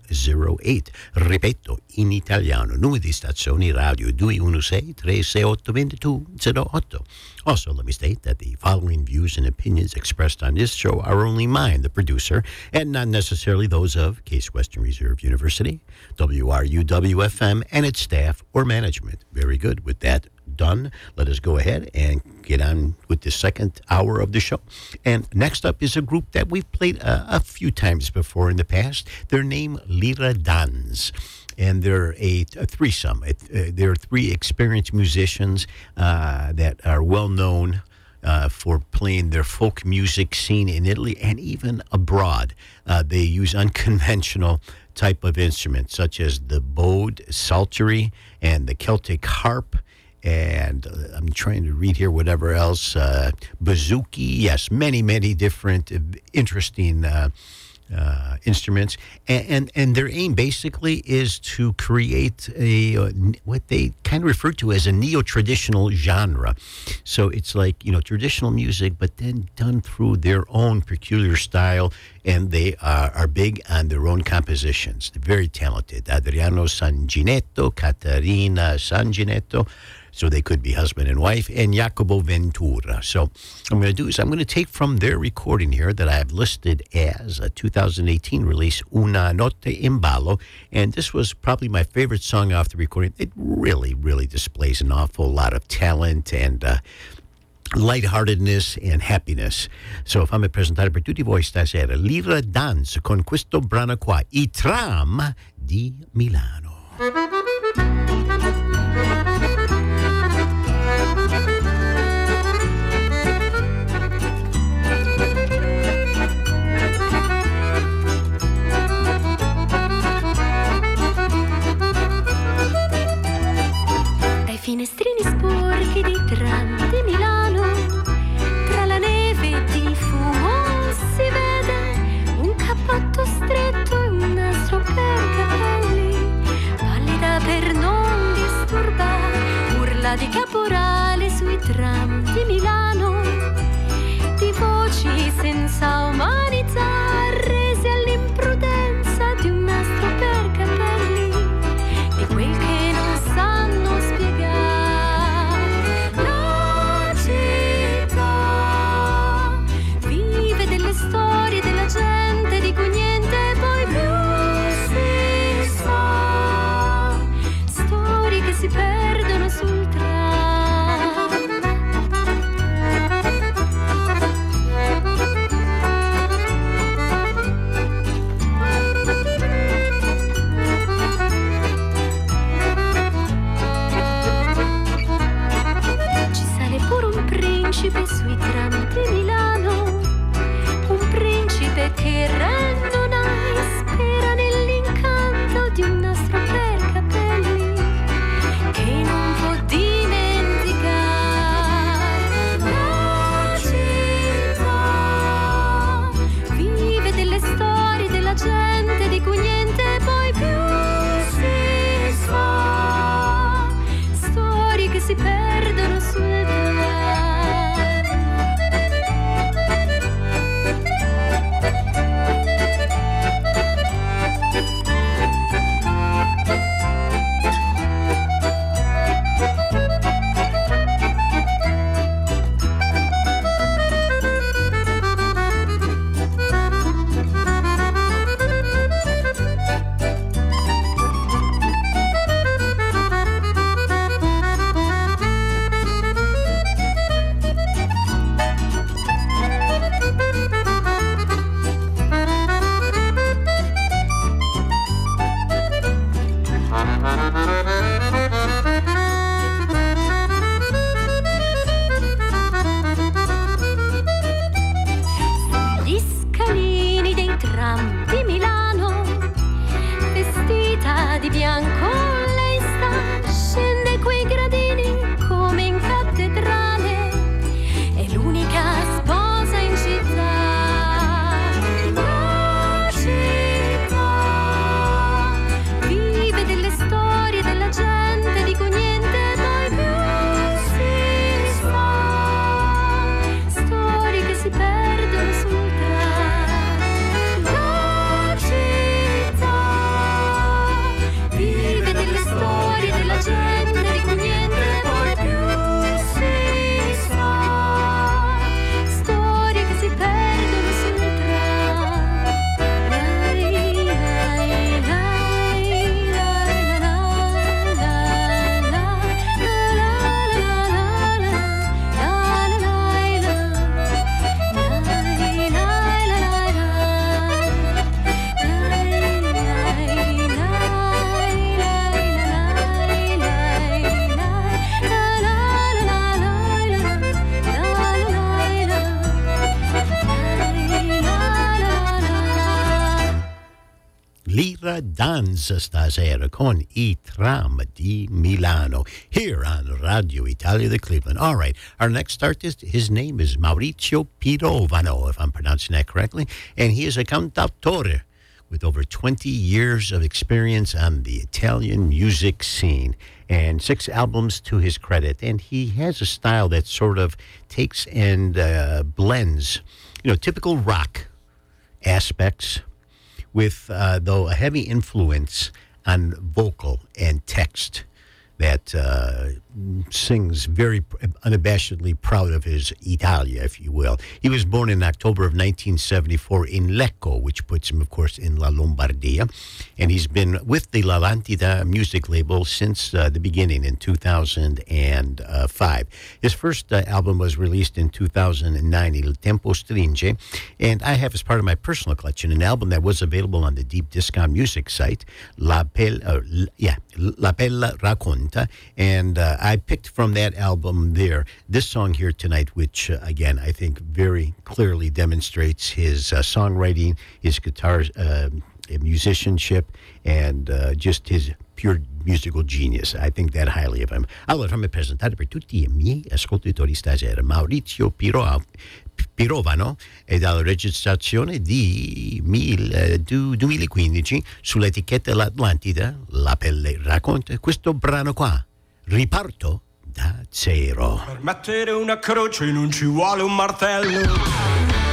2208. Ripeto, in italiano, numero di stazioni radio 216 368 2208. Also, let me state that the following views and opinions expressed on this show are only mine, the producer, and not necessarily those of Case Western Reserve University, WRUWFM, and its staff or management. Very good. With that done, let us go ahead and get on with the second hour of the show. And next up is a group that we've played uh, a few times before in the past. Their name Lyradanz and they're a, a threesome. It, uh, there are three experienced musicians uh, that are well known. Uh, for playing their folk music scene in Italy and even abroad. Uh, they use unconventional type of instruments such as the bowed psaltery and the Celtic harp and uh, I'm trying to read here whatever else. Uh, bouzouki, yes, many, many different uh, interesting uh, instruments, and, and, and their aim basically is to create a uh, what they kind of refer to as a neo traditional genre. So it's like you know traditional music, but then done through their own peculiar style, and they are, are big on their own compositions. They're very talented. Adriano Sangineto, Caterina Sangineto so they could be husband and wife, and Jacopo Ventura. So I'm going to do is I'm going to take from their recording here that I have listed as a 2018 release, Una Notte in Ballo, and this was probably my favorite song off the recording. It really, really displays an awful lot of talent and. Uh, lightheartedness and happiness. So if I fammi presentare per tutti voi stasera Lyradanz con questo brano qua, I Tram di Milano. Finestrini sporchi di tram di Milano, tra la neve di fumo si vede un cappotto stretto e un nastro per capelli, pallida per non disturbare, urla di caporale sui tram di Milano, di voci senza umanità danza stasera con i tram di Milano here on Radio Italia de Cleveland. All right, our next artist, his name is Maurizio Pirovano, if I'm pronouncing that correctly, and he is a cantautore with over 20 years of experience on the Italian music scene and six albums to his credit. And he has a style that sort of takes and uh, blends, you know, typical rock aspects with, uh, though, a heavy influence on vocal and text that uh, sings very unabashedly proud of his Italia, if you will. He was born in October of 1974 in Lecco, which puts him, of course, in La Lombardia. And he's been with the L'Atlantida music label since uh, the beginning in 2005. His first uh, album was released in 2009, Il Tempo Stringe. And I have, as part of my personal collection, an album that was available on the deep discount music site, La Pella, uh, yeah, La Pella Racconta. And uh, I picked from that album there this song here tonight, which, uh, again, I think very clearly demonstrates his uh, songwriting, his guitar uh, musicianship, and uh, just his pure musical genius. I think that highly of him. Allora, fammi presentare per tutti i miei ascoltatori stasera Maurizio Piro, Pirovano e dalla registrazione di mil, 2015 sull'etichetta L'Atlantida, La Pelle racconta questo brano qua. Riparto da zero. Per mettere una croce non ci vuole un martello.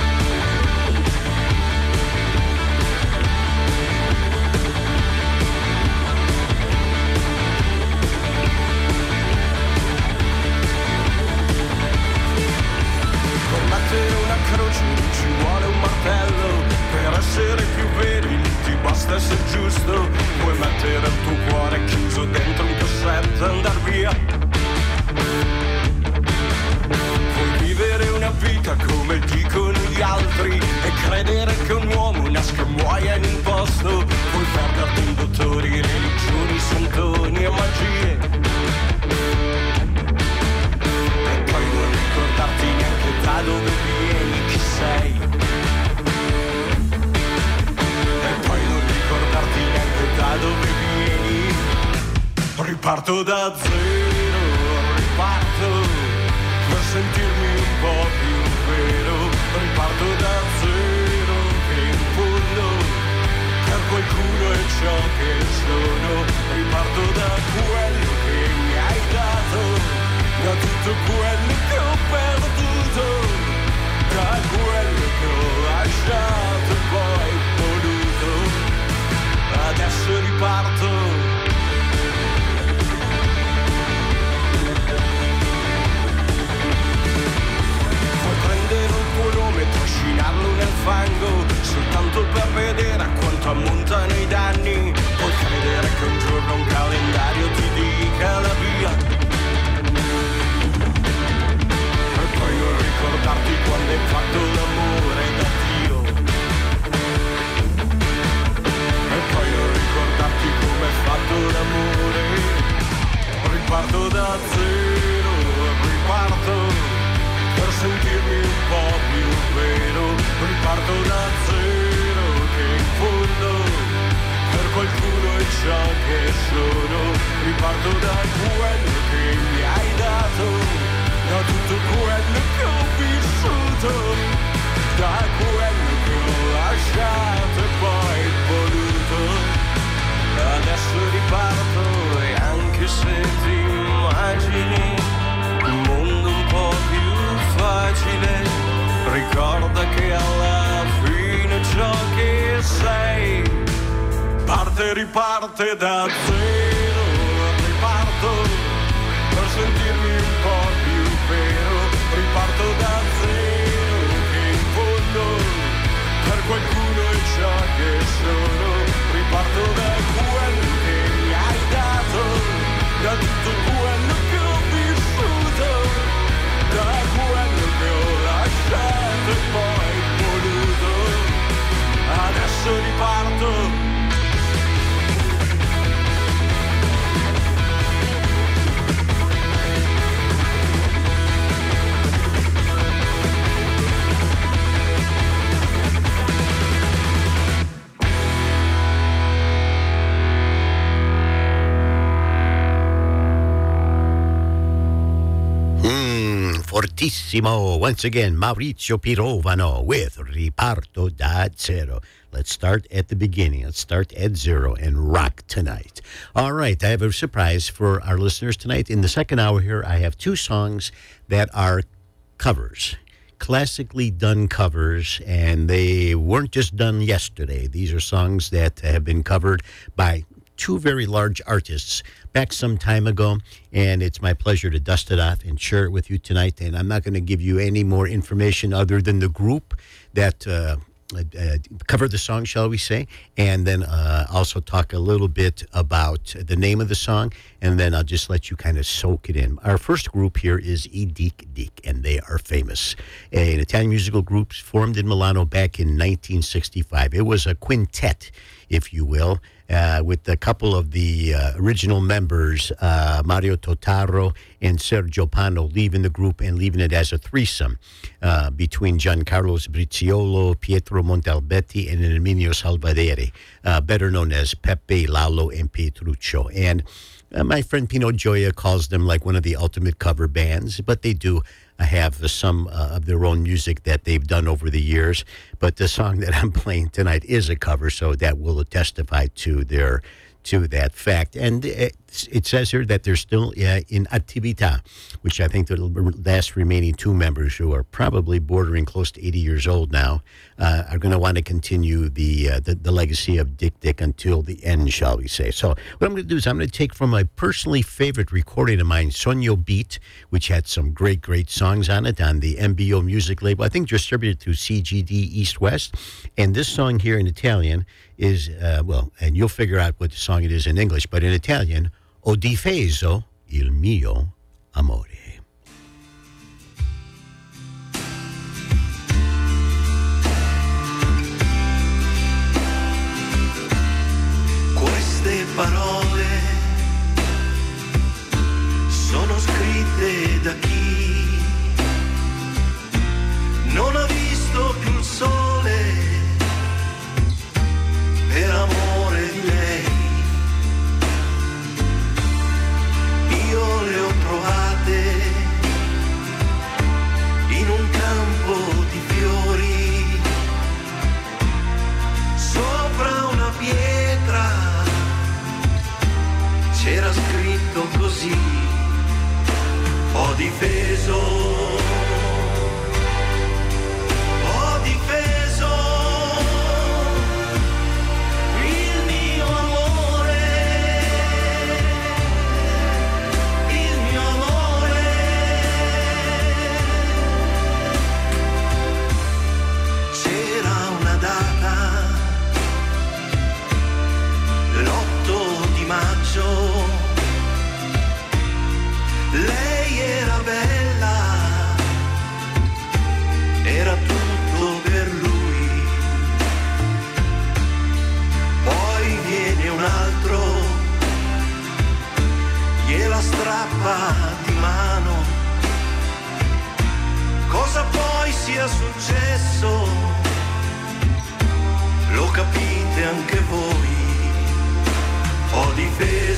Once again, Maurizio Pirovano with Riparto da Zero. Let's start at the beginning. Let's start at zero and rock tonight. All right, I have a surprise for our listeners tonight. In the second hour here, I have two songs that are covers classically done covers, and they weren't just done yesterday. These are songs that have been covered by two very large artists back some time ago, and it's my pleasure to dust it off and share it with you tonight. And I'm not going to give you any more information other than the group that. Uh, uh, cover the song, shall we say, and then uh, also talk a little bit about the name of the song, and then I'll just let you kind of soak it in. Our first group here is Edik Dik, and they are famous. An Italian musical group formed in Milano back in 1965. It was a quintet, if you will uh, with a couple of the uh, original members, uh, Mario Totaro and Sergio Panno, leaving the group and leaving it as a threesome uh, between Giancarlo Sbriziolo, Pietro Montalbetti, and Erminio Salvaderi, uh, better known as Pepe, Lallo, and Pietruccio. And uh, my friend Pino Gioia calls them like one of the ultimate cover bands, but they do have some uh, of their own music that they've done over the years. But the song that I'm (laughs) playing tonight is a cover, so that will testify to their to that fact. And it, it says here that they're still uh, in attività, which I think the last remaining two members, who are probably bordering close to 80 years old now, uh, are going to want to continue the, uh, the, the legacy of Dik Dik until the end, shall we say. So what I'm going to do is I'm going to take from my personally favorite recording of mine, Sonio Beat, which had some great, great songs on it on the MBO music label, I think distributed through CGD East West. And this song here in Italian is, uh, well, and you'll figure out what the song it is in English, but in Italian, Ho difeso il mio amore. Parole sono scritte da chi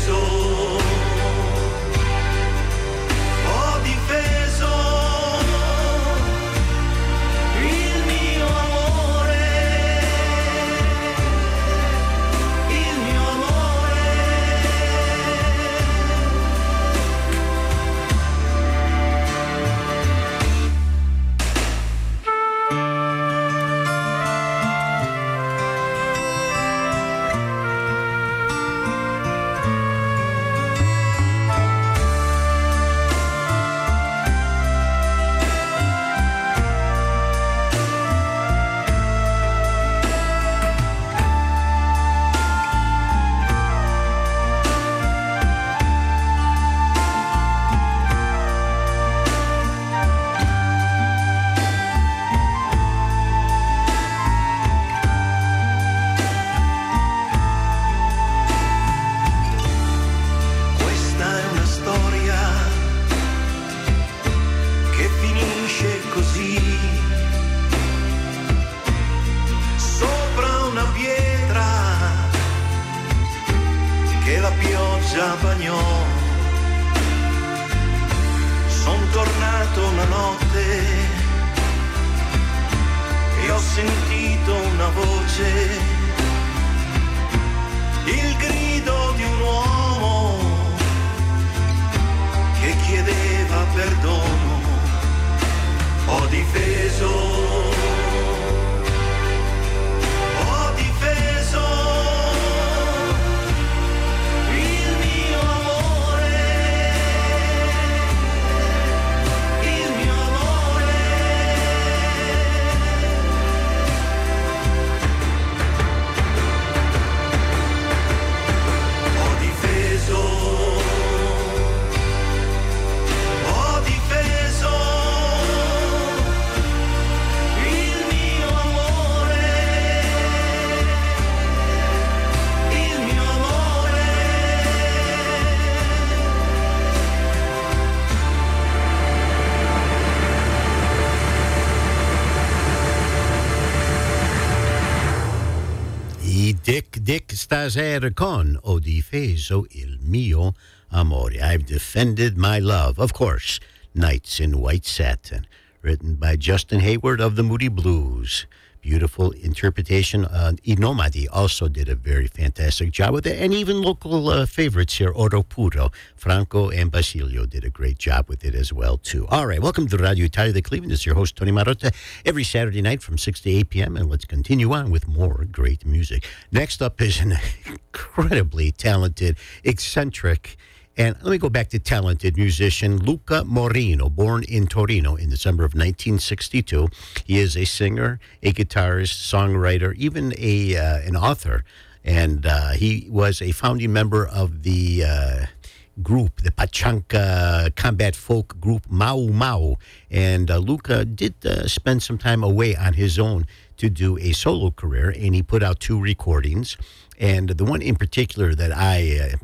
difeso. Stasera con Ho difeso il mio amore. I've defended my love. Of course, Nights in White Satin, written by Justin Hayward of the Moody Blues. Beautiful interpretation. Uh, I Nomadi also did a very fantastic job with it, and even local uh, favorites here, Oro Puro, Franco and Basilio did a great job with it as well too. All right, welcome to Radio Italia de Cleveland. This is your host Tony Marotta every Saturday night from six to eight p.m. And let's continue on with more great music. Next up is an (laughs) incredibly talented, eccentric. And let me go back to talented musician Luca Morino, born in Torino in December of 1962. He is a singer, a guitarist, songwriter, even a uh, an author, and uh, he was a founding member of the. Uh, group, the Patchanka combat folk group Mau Mau. And uh, Luca did uh, spend some time away on his own to do a solo career, and he put out two recordings. And the one in particular that I uh,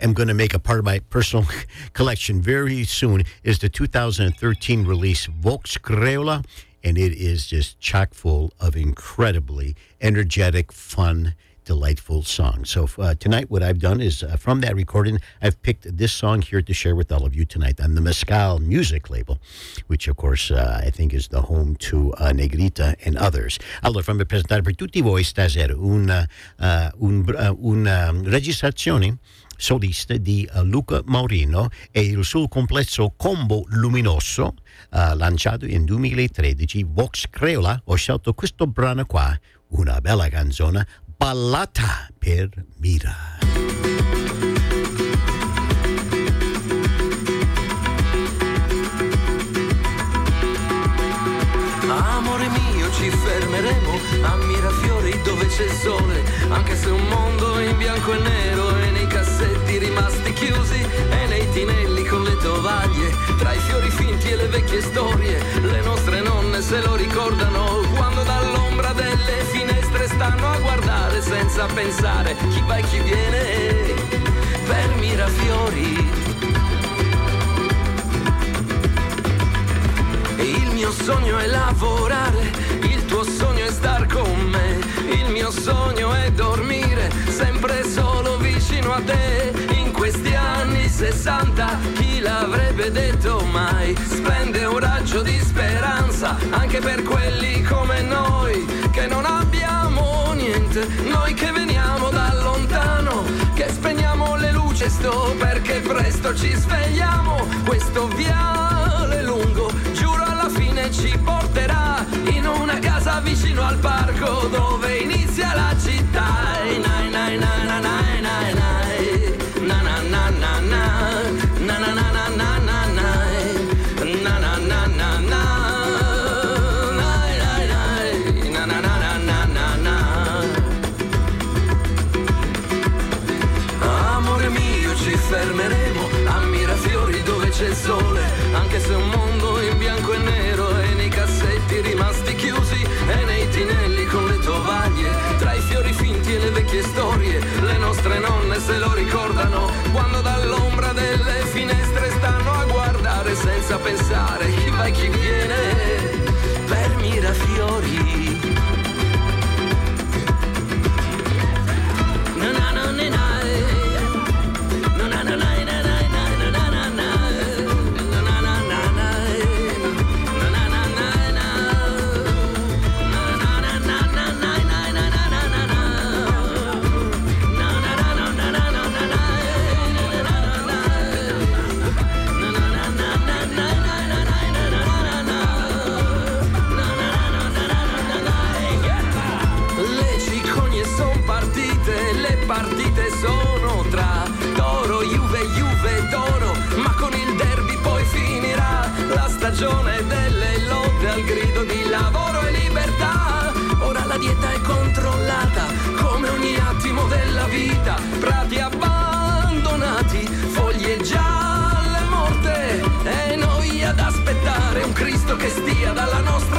am going to make a part of my personal (laughs) collection very soon is the 2013 release Vox Creola, and it is just chock full of incredibly energetic, fun, delightful songs. So uh, tonight, what I've done is uh, from that recording, I've picked this song here to share with all of you tonight on the Mescal music label, which of course uh, I think is the home to uh, Negrita and others. Allora, fammi presentare per tutti voi stasera una, uh, un, uh, una um, registrazione solista di uh, Luca Maurino e il suo complesso combo luminoso uh, lanciato in 2013 Vox Creola ho scelto questo brano qua una bella canzone Ballata per Mira. Amore mio, ci fermeremo a Mirafiori dove c'è sole, anche se un mondo in bianco e nero rimasti chiusi e nei tinelli con le tovaglie, tra i fiori finti e le vecchie storie, le nostre nonne se lo ricordano quando dall'ombra delle finestre stanno a guardare senza pensare chi va e chi viene per Mirafiori. Il mio sogno è lavorare, il tuo sogno è star con me, il mio sogno è dormire sempre solo vicino a te. In questi anni 60 chi l'avrebbe detto mai? Splende un raggio di speranza anche per quelli come noi che non abbiamo niente, noi che veniamo da lontano, che spegniamo le luci sto perché presto ci svegliamo. Questo viale lungo, giuro alla fine ci porterà in una casa vicino al parco dove inizia la città. Nai, nai, nai. Se lo ricordano Quando dall'ombra delle finestre stanno a guardare Senza pensare chi va e chi viene Per Mirafiori al grido di lavoro e libertà. Ora la dieta è controllata come ogni attimo della vita. Prati abbandonati, foglie gialle morte e noi ad aspettare un Cristo che stia dalla nostra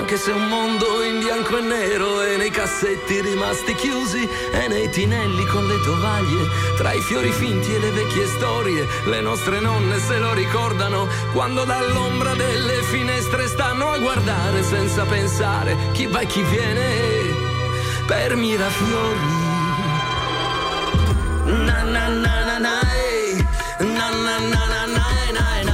anche se un mondo in bianco e nero e nei cassetti rimasti chiusi e nei tinelli con le tovaglie, tra i fiori finti e le vecchie storie, le nostre nonne se lo ricordano quando dall'ombra delle finestre stanno a guardare senza pensare chi va e chi viene per Mirafiori. Na na na na na eh. na na na na na eh, na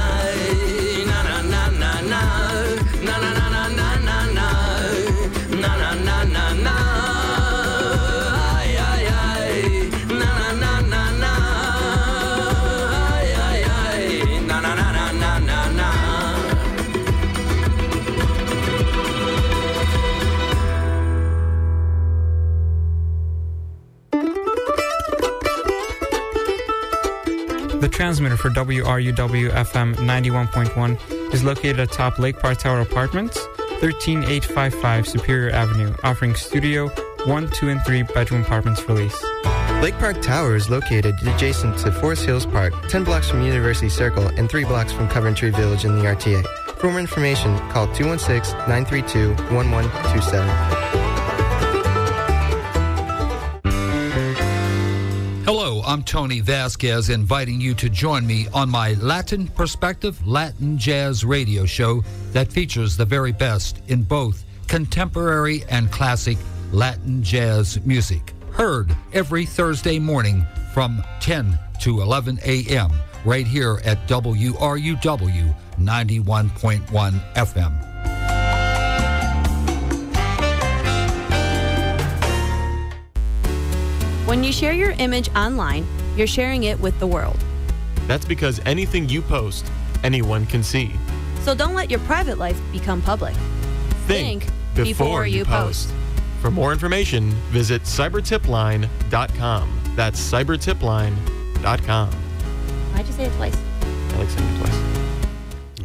transmitter for WRUW FM 91.1 is located atop Lake Park Tower Apartments, 13855 Superior Avenue, offering studio, 1, 2, and 3 bedroom apartments for lease. Lake Park Tower is located adjacent to Forest Hills Park, 10 blocks from University Circle and 3 blocks from Coventry Village in the RTA. For more information, call 216 932 1127. I'm Tony Vasquez, inviting you to join me on my Latin Perspective Latin Jazz radio show that features the very best in both contemporary and classic Latin jazz music. Heard every Thursday morning from 10 to 11 a.m. right here at WRUW 91.1 FM. When you share your image online, you're sharing it with the world. That's because anything you post, anyone can see. So don't let your private life become public. Think, before, you post. For more information, visit cybertipline.com. That's cybertipline.com. Why'd you say it twice? I like saying it twice.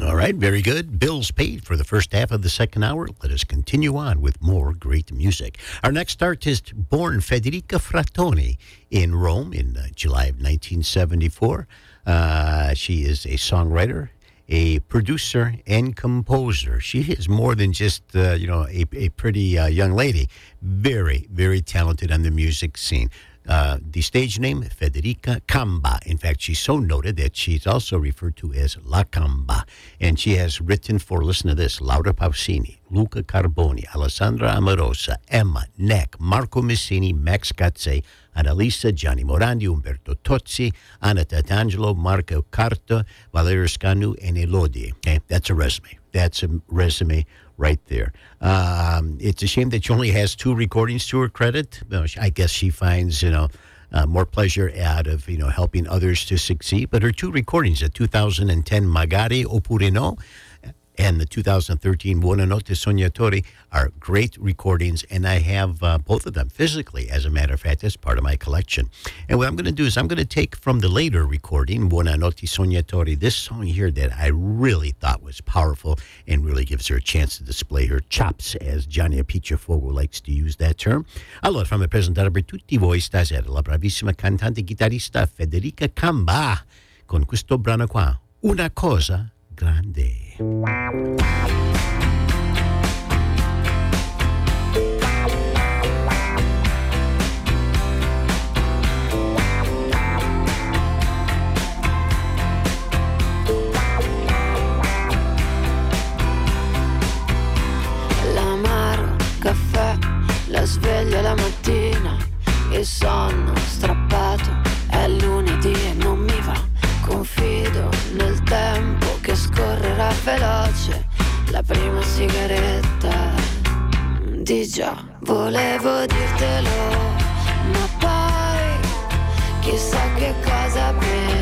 All right, very good. Bills paid for the first half of the second hour. Let us continue on with more great music. Our next artist, born Federica Frattoni in Rome in uh, July of 1974. Uh, she is a songwriter, a producer, and composer. She is more than just, uh, you know, a, a pretty uh, young lady. Very, very talented on the music scene. Uh, the stage name, Federica Camba. In fact, she's so noted that she's also referred to as La Camba. And she has written for, listen to this, Laura Pausini, Luca Carboni, Alessandra Amoroso, Emma, Nek, Marco Masini, Max Cazze, Annalisa, Gianni Morandi, Umberto Tozzi, Anna Tatangelo, Marco Carta, Valerio Scanu, and Elodie. Okay, that's a resume. That's a resume right there. Um, it's a shame that she only has two recordings to her credit. I guess she finds, you know, uh, more pleasure out of, you know, helping others to succeed. But her two recordings, the 2010 Magari oppure no and the 2013 Buonanotte Sognatori are great recordings, and I have uh, both of them physically, as a matter of fact, as part of my collection. And what I'm going to do is I'm going to take from the later recording, Buonanotte Sognatori, this song here that I really thought was powerful and really gives her a chance to display her chops, as Gianni Apicciafogo likes to use that term. Allora, fammi presentare per tutti voi stasera la bravissima cantante chitarrista Federica Camba con questo brano qua, Una cosa caffè, la sveglia la mattina, il sonno strappato, è lunedì e non mi va, confido nel tempo che scorrerà veloce, la prima sigaretta, di già, volevo dirtelo, ma poi chissà che cosa chiedo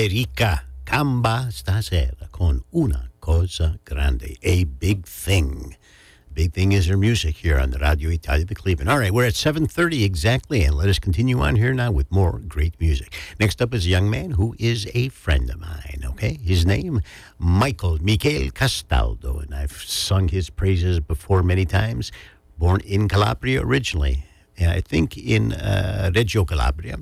Federica Camba stasera con una cosa grande, a big thing. Big thing is her music here on the Radio Italia de Cleveland. All right, we're at 7.30 exactly, and let us continue on here now with more great music. Next up is a young man who is a friend of mine, okay? His name, Michael, Michele Castaldo, and I've sung his praises before many times. Born in Calabria originally, I think in uh, Reggio Calabria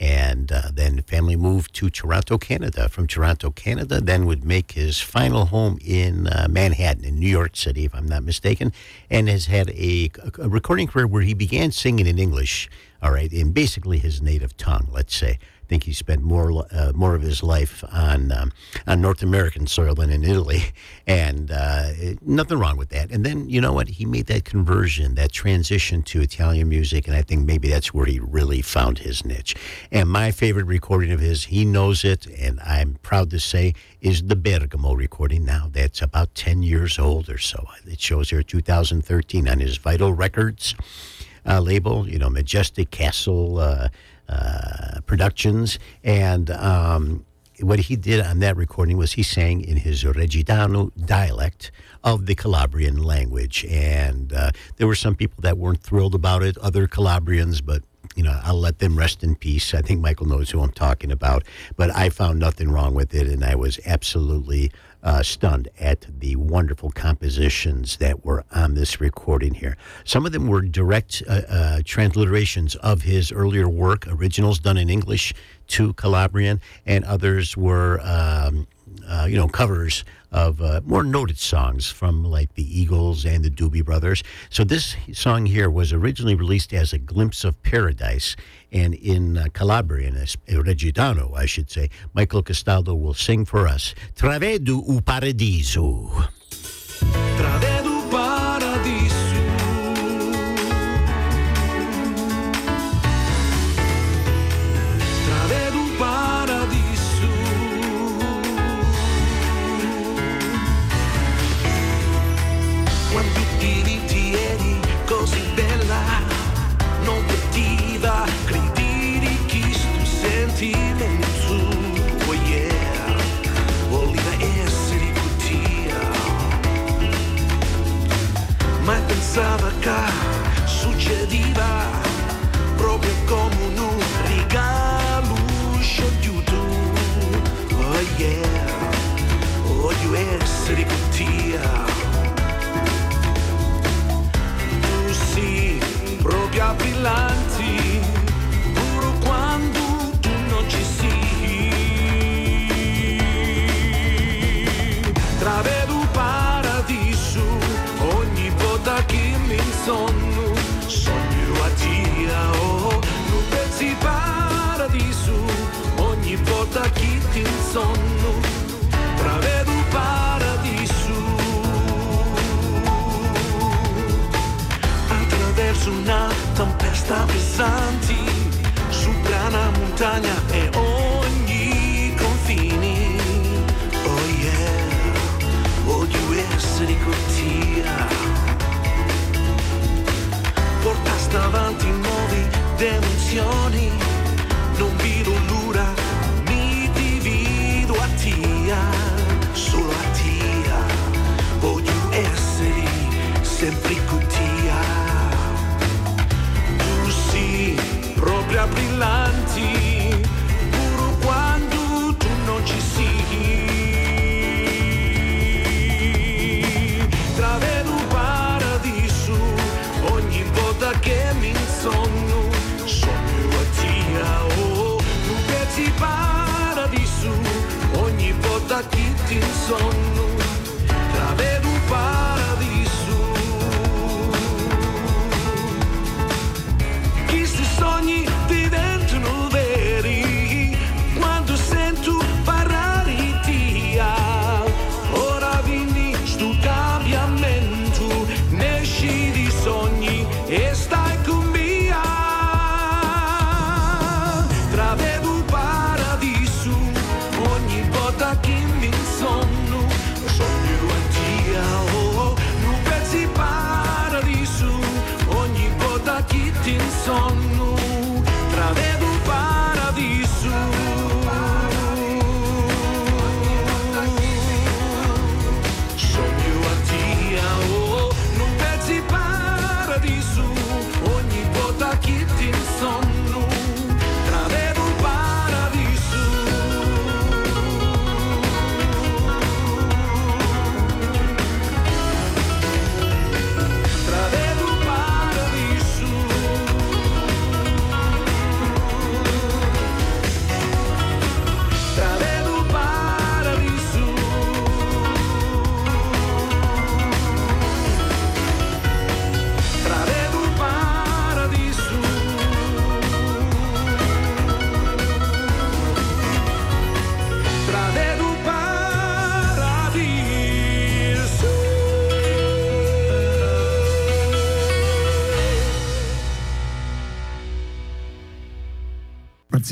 and uh, then the family moved to Toronto, Canada. From Toronto, Canada, then would make his final home in uh, Manhattan, in New York City, if I'm not mistaken, and has had a, a recording career where he began singing in English, all right, in basically his native tongue, let's say. I think he spent more uh, more of his life on um, on North American soil than in Italy, and uh, nothing wrong with that. And then you know what? He made that conversion, that transition to Italian music, and I think maybe that's where he really found his niche. And my favorite recording of his, he knows it, and I'm proud to say, is the Bergamo recording. Now that's about ten years old or so. It shows here 2013 on his Vital Records uh, label. You know, Majestic Castle. Uh, uh, productions. And um, what he did on that recording was he sang in his Regitano dialect of the Calabrian language. And uh, there were some people that weren't thrilled about it, other Calabrians, but you know, I'll let them rest in peace. I think Michael knows who I'm talking about. But I found nothing wrong with it, and I was absolutely uh, stunned at the wonderful compositions that were on this recording here. Some of them were direct uh, uh, transliterations of his earlier work, originals done in English to Calabrian, and others were. Um, uh, you know, covers of uh, more noted songs from like the Eagles and the Doobie Brothers. So this song here was originally released as a glimpse of paradise, and in uh, Calabrian, as Regitano, I should say, Michael Castaldo will sing for us "Travedu u Paradiso." Travedo pensava che succedeva proprio come un regalo sciolto. Oh yeah, voglio essere con te. Tu sì, proprio brillanti, attraverso una tempesta pesante sopra una montagna e ogni confine oh yeah. Voglio essere con te portaste avanti nuove dimensioni. Non vedo l'ora proprio brillanti pure quando tu non ci sei travedo paradiso ogni volta che mi insonno sogno a te oh un pezzo di paradiso ogni volta che ti insonno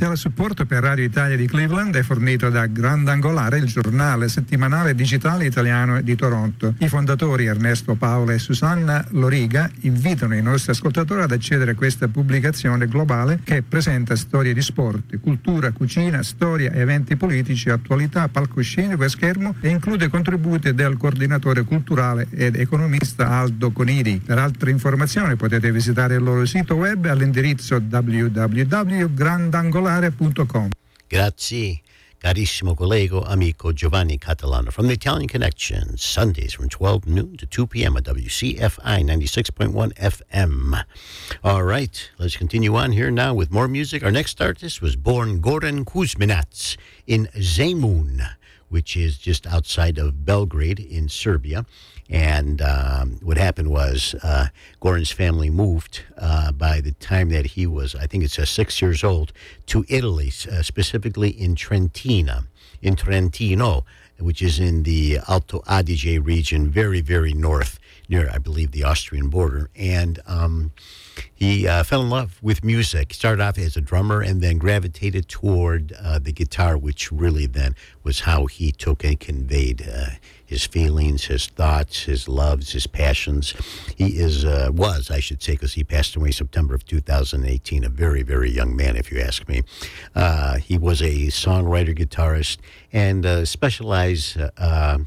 Parziale supporto per Radio Italia di Cleveland è fornito da Grandangolare, il giornale settimanale digitale italiano di Toronto. I fondatori Ernesto Paola e Susanna Loriga invitano i nostri ascoltatori ad accedere a questa pubblicazione globale che presenta storie di sport, cultura, cucina, storia, eventi politici, attualità, palcoscenico e schermo e include contributi del coordinatore culturale ed economista Aldo Conidi. Per altre informazioni potete visitare il loro sito web all'indirizzo www.grandangolare.com. Grazie, carissimo collego, amico Giovanni Catalano from the Italian Connection, Sundays from 12 noon to 2 p.m. at WCFI 96.1 FM. All right, let's continue on here now with more music. Our next artist was born Goran Kuzminac in Zemun, which is just outside of Belgrade in Serbia. And um, what happened was uh, Goran's family moved uh, by the time that he was, I think it's uh, six years old, to Italy, uh, specifically in Trentina, in Trentino, which is in the Alto Adige region, very, very north, near, I believe, the Austrian border. And um, he uh, fell in love with music. Started off as a drummer and then gravitated toward uh, the guitar, which really then was how he took and conveyed his feelings, his thoughts, his loves, his passions. He is uh, was, I should say, because he passed away September of 2018. A very, very young man, if you ask me. Uh, he was a songwriter, guitarist, and uh, specialized uh,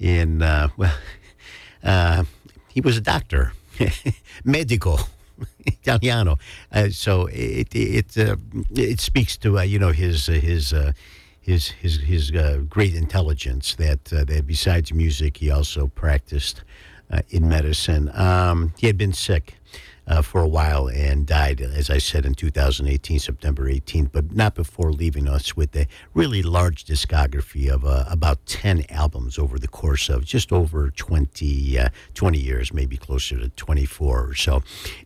in (laughs) well. he was a doctor, (laughs) medico. (laughs) Italiano. Uh, so it it uh, it speaks to uh, you know his his his his his great intelligence that that besides music he also practiced in medicine. Um, he had been sick uh, for a while and died, as I said, in 2018, September 18th, but not before leaving us with a really large discography of uh, about 10 albums over the course of just over 20, uh, 20 years, maybe closer to 24 or so.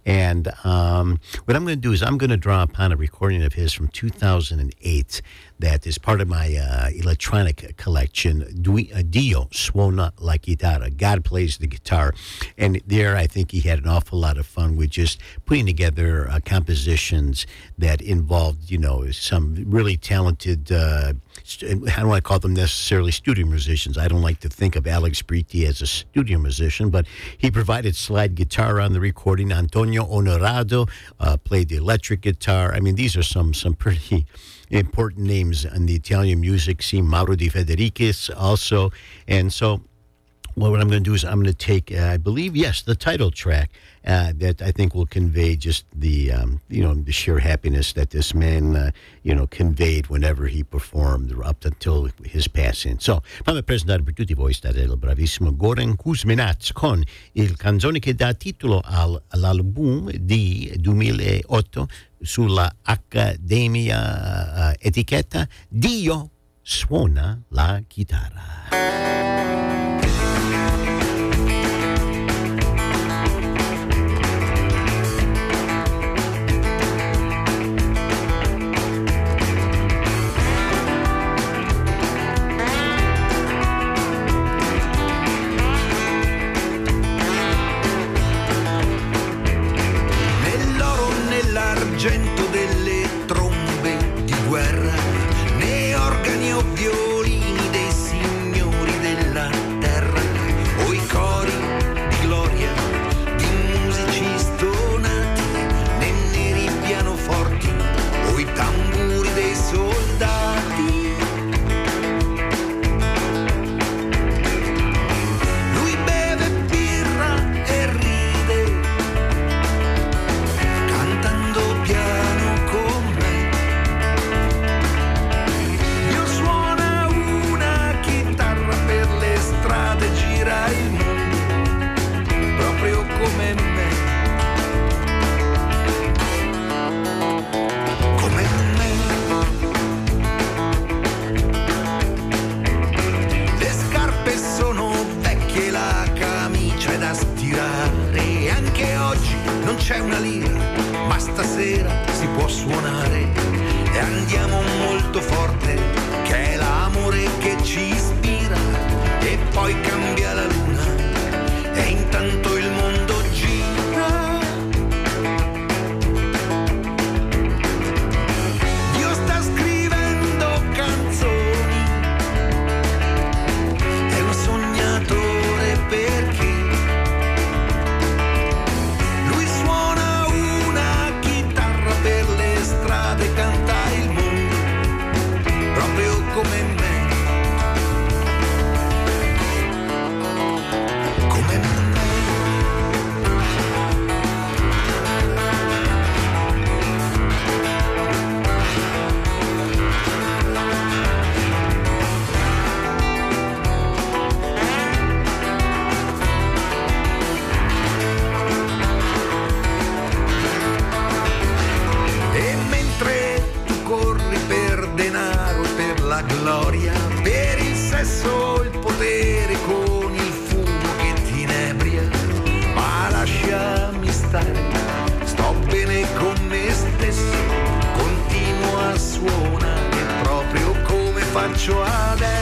And um, what I'm going to do is I'm going to draw upon a recording of his from 2008 that is part of my uh, electronic collection. Uh, Dio suona la chitarra. God plays the guitar. And there, I think he had an awful lot of fun with just putting together uh, compositions that involved, you know, some really talented. Uh, I don't want to call them necessarily studio musicians. I don't like to think of Alex Britti as a studio musician, but he provided slide guitar on the recording. Antonio Onorato uh, played the electric guitar. I mean, these are some some pretty important names in the Italian music scene. Mauro Di Federicis also. And so well, what I'm going to do is I'm going to take, uh, I believe, yes, the title track uh, that I think will convey just the, um, you know, the sheer happiness that this man, uh, you know, conveyed whenever he performed up until his passing. So, fammi presentare per tutti voi state il bravissimo Goran Kuzminac con il canzone che dà titolo al, all'album di 2008 sulla Accademia uh, etichetta Dio suona la chitarra. c'è una lira, ma stasera si può suonare. E andiamo molto forte. Faccio adesso.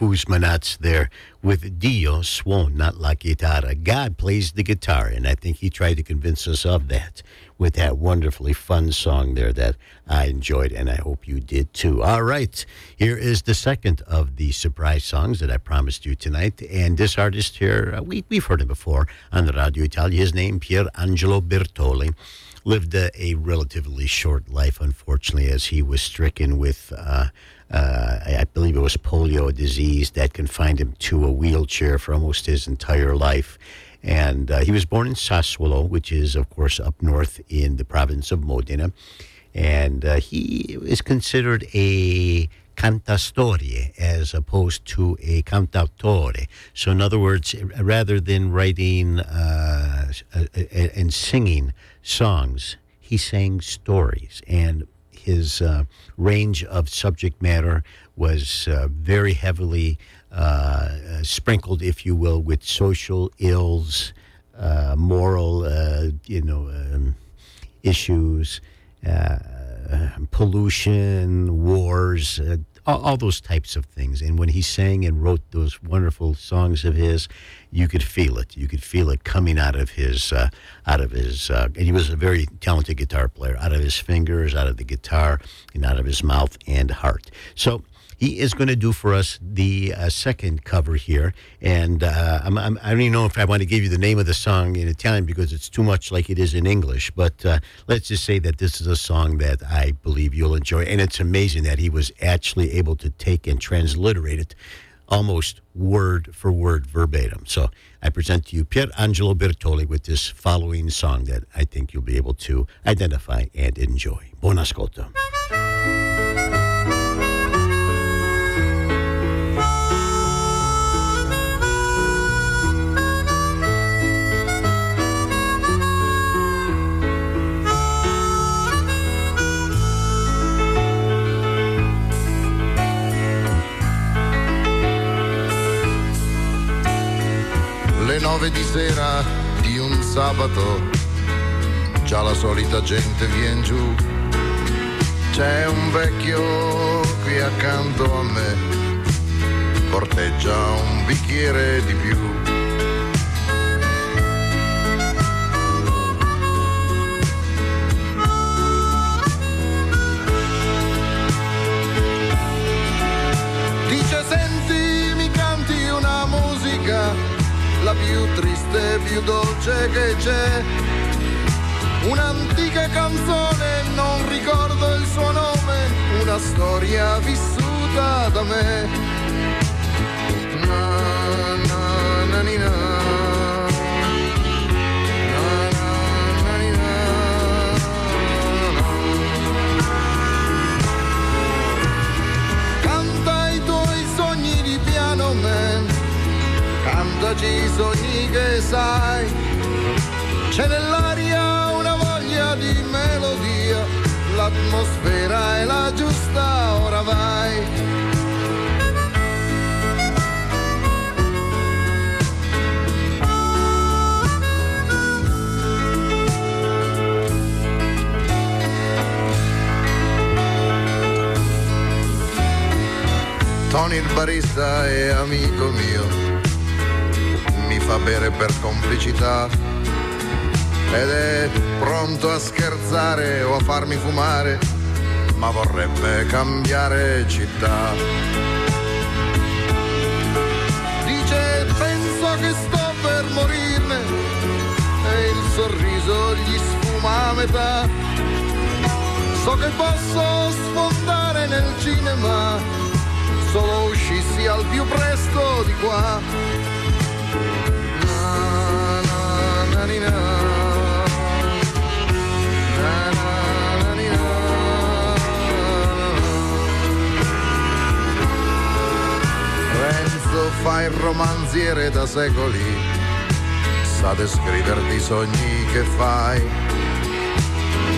Kuzminac there with Dio suona la chitarra. God plays the guitar, and I think he tried to convince us of that with that wonderfully fun song there that I enjoyed, and I hope you did too. All right, here is the second of the surprise songs that I promised you tonight, and this artist here, uh, we, we've heard him before on Radio Italia. His name, Pier Angelo Bertoli lived a, a relatively short life, unfortunately, as he was stricken with, uh, uh, I believe it was polio disease that confined him to a wheelchair for almost his entire life. And uh, he was born in Sassuolo, which is, of course, up north in the province of Modena. And uh, he is considered a cantastorie as opposed to a cantautore. So, in other words, rather than writing uh, uh, and singing songs, he sang stories. And his uh, range of subject matter was uh, very heavily uh, uh, sprinkled, if you will, with social ills, uh, moral, you know, um, issues, pollution, wars, uh, all, all those types of things. And when he sang and wrote those wonderful songs of his, you could feel it. You could feel it coming out of his, uh, out of his. Uh, and he was a very talented guitar player. Out of his fingers, out of the guitar, and out of his mouth and heart. So he is going to do for us the uh, second cover here, and uh, I'm, I'm, I don't even know if I want to give you the name of the song in Italian because it's too much like it is in English. But uh, let's just say that this is a song that I believe you'll enjoy, and it's amazing that he was actually able to take and transliterate it almost word for word verbatim. So I present to you Pier Angelo Bertoli with this following song that I think you'll be able to identify and enjoy. Buon ascolto. Sera di un sabato, già la solita gente vien giù. C'è un vecchio qui accanto a me, corteggia un bicchiere di più. Più triste e più dolce che c'è. Un'antica canzone, non ricordo il suo nome, una storia vissuta da me. Sai, c'è nell'aria una voglia di melodia, l'atmosfera è la giusta, ora vai. Tony il barista è amico mio, mi fa bere per complicità ed è pronto a scherzare o a farmi fumare, ma vorrebbe cambiare città. Dice penso che sto per morirne e il sorriso gli sfuma a metà. So che posso sfondare nel cinema solo uscissi al più presto di qua. Fa il romanziere da secoli, sa descriverti i sogni che fai.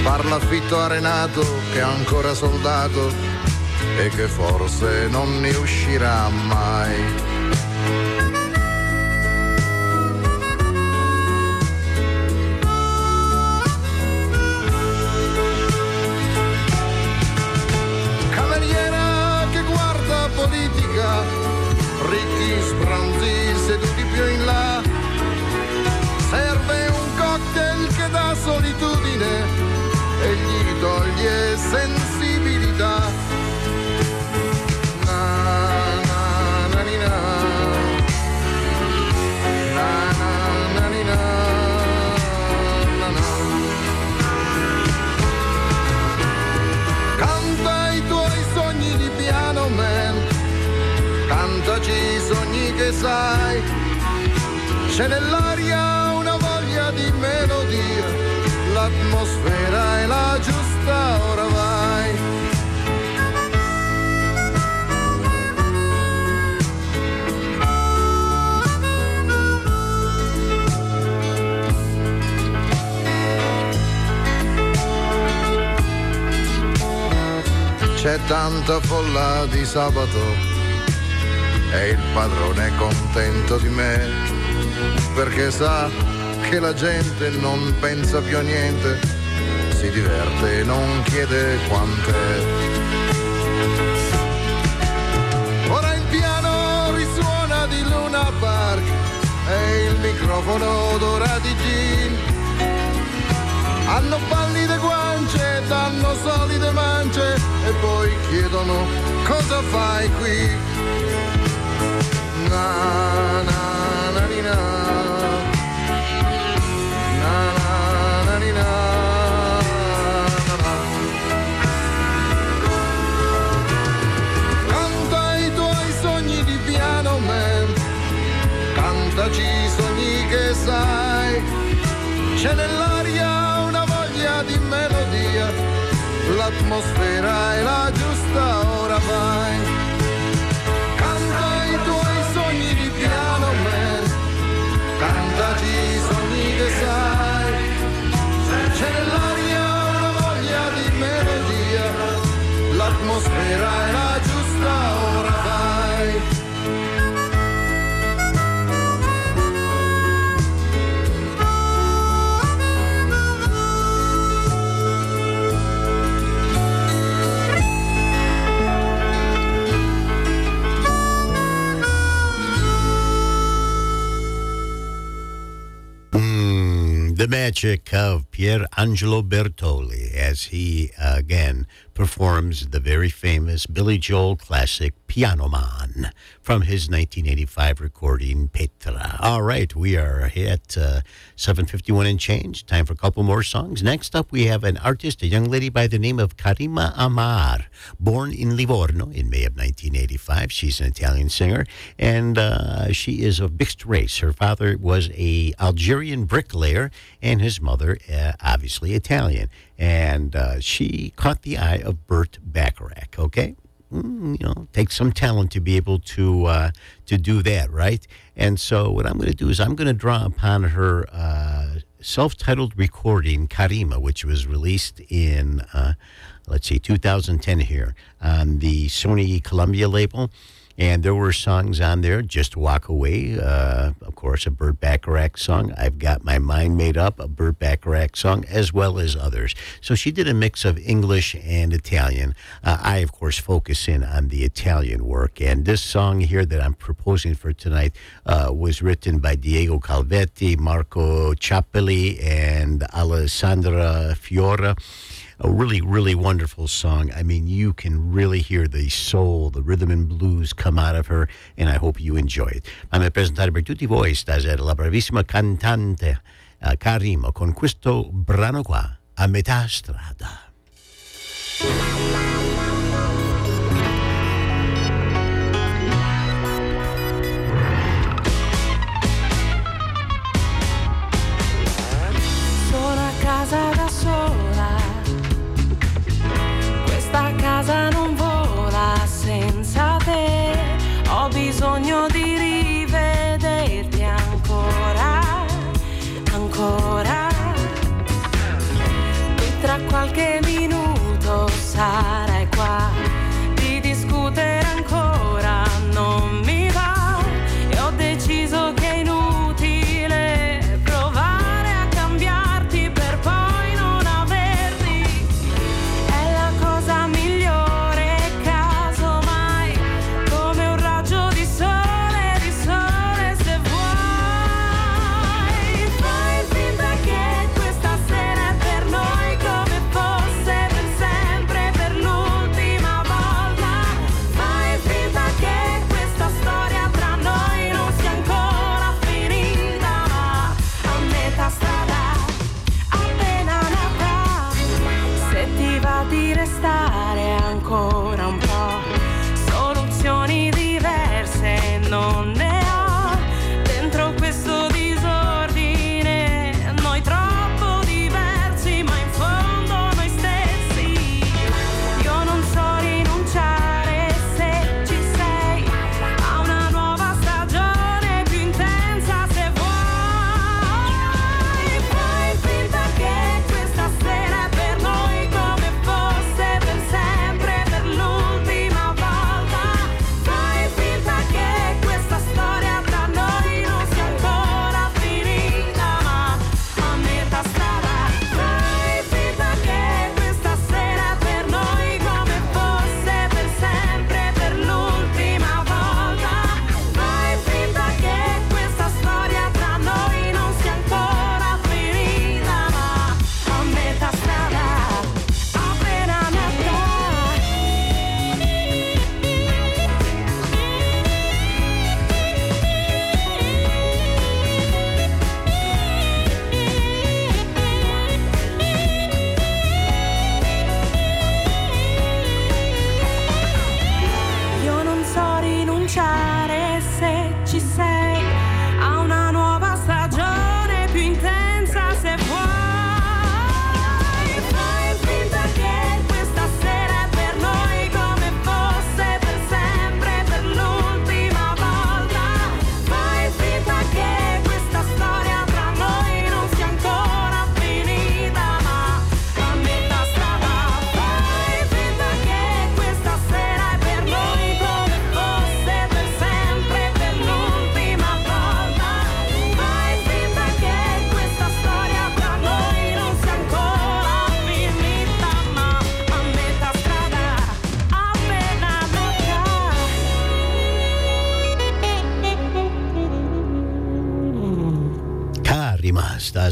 Parla affitto a che è ancora soldato e che forse non ne uscirà mai. C'è nell'aria una voglia di melodia, l'atmosfera è la giusta, ora vai. C'è tanta folla di sabato. E il padrone è contento di me perché sa che la gente non pensa più a niente, si diverte e non chiede quant'è. Ora il piano risuona di Luna Park e il microfono odora di gin. Hanno pallide guance, danno solide mance e poi chiedono cosa fai qui na na Cantaci i sogni che sai C'è nell'aria una voglia di melodia. L'atmosfera è la giusta, ora vai. Cantaci i sogni che sai, c'è nell'aria una voglia di melodia, l'atmosfera è la the magic of Pier Angelo Bertoli as he again performs the very famous Billy Joel classic Piano Man from his 1985 recording Petra. All right, we are at uh, 751 and change. Time for a couple more songs. Next up, we have an artist, a young lady by the name of Karima Ammar, born in Livorno in May of 1985. She's an Italian singer, and uh, she is of mixed race. Her father was a Algerian bricklayer, and his mother, uh, obviously Italian. And uh, she caught the eye of Burt Bacharach, okay? mm, you know, takes some talent to be able to uh, to do that, right? And so, what I'm going to do is I'm going to draw upon her uh, self-titled recording, Karima, which was released in, uh, let's see, 2010 here on the Sony Columbia label. And there were songs on there, Just Walk Away, uh, of course, a Burt Bacharach song. I've Got My Mind Made Up, a Burt Bacharach song, as well as others. So she did a mix of English and Italian. Uh, I, of course, focus in on the Italian work. And this song here that I'm proposing for tonight uh, was written by Diego Calvetti, Marco Ciappelli, and Alessandra Fiora a really, really wonderful song. I mean, you can really hear the soul, the rhythm and blues come out of her, and I hope you enjoy it. Fammi presentare per tutti voi stasera la bravissima cantante uh, Karima con questo brano qua, A metà strada. Casa non vola senza te, ho bisogno di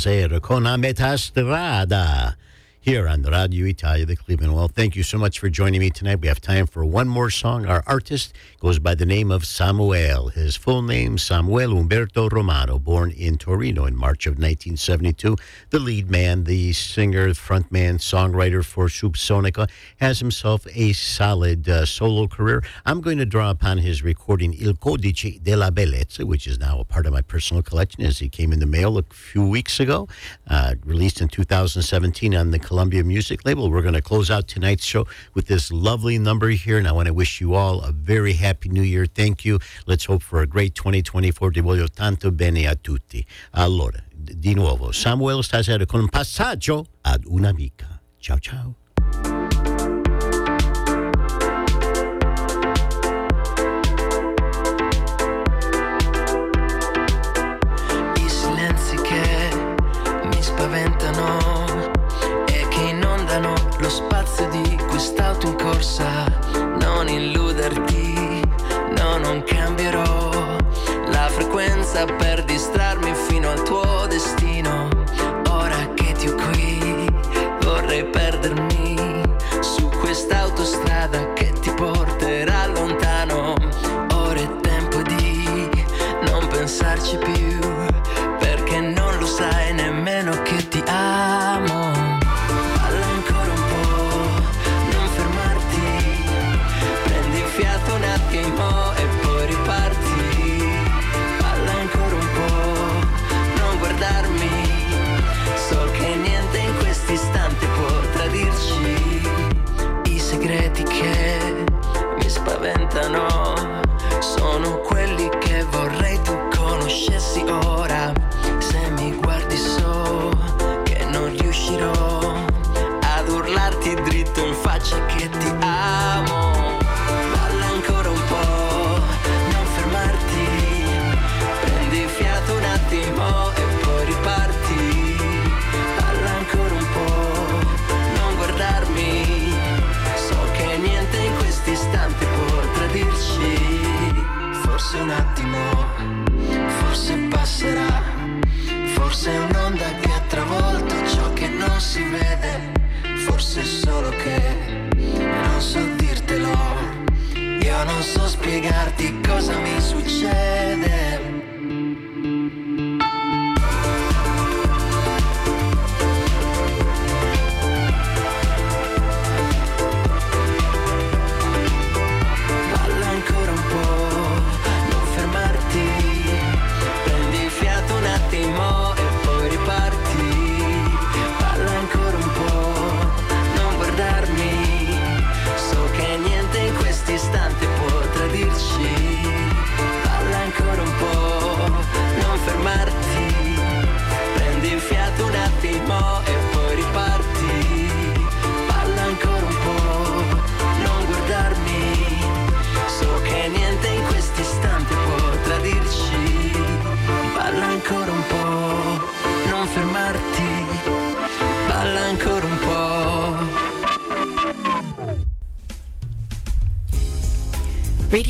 stasera con A metà strada here on Radio Italia, the Cleveland Well. Thank you so much for joining me tonight. We have time for one more song. Our artist goes by the name of Samuel. His full name, Samuel Umberto Romano, born in Torino in March of 1972. The lead man, the singer, frontman, songwriter for Subsonica, has himself a solid uh, solo career. I'm going to draw upon his recording Il Codice della Bellezza, which is now a part of my personal collection as he came in the mail a few weeks ago, uh, released in 2017 on the Columbia Music Label. We're going to close out tonight's show with this lovely number here, and I want to wish you all a very happy new year. Thank you. Let's hope for a great 2024. Ti voglio tanto bene a tutti. Allora, di nuovo, Samuel stasera con un passaggio ad un'amica. Ciao ciao. Spazio di quest'auto in corsa. Non illuderti, no, non cambierò la frequenza per distrarmi fino al tuo destino.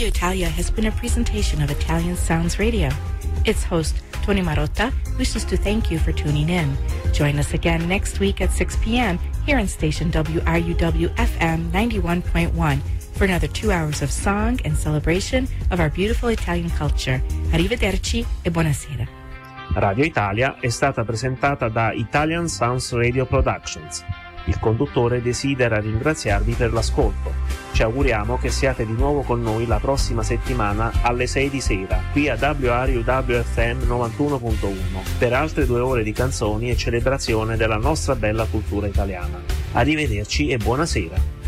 Radio Italia has been a presentation of Italian Sounds Radio. Its host, Tony Marotta, wishes to thank you for tuning in. Join us again next week at 6 p.m. here on station WRUW FM 91.1 for another two hours of song and celebration of our beautiful Italian culture. Arrivederci e buonasera. Radio Italia è stata presentata da Italian Sounds Radio Productions. Il conduttore desidera ringraziarvi per l'ascolto. Ci auguriamo che siate di nuovo con noi la prossima settimana alle 6 di sera, qui a WRUWFM 91.1, per altre due ore di canzoni e celebrazione della nostra bella cultura italiana. Arrivederci e buonasera.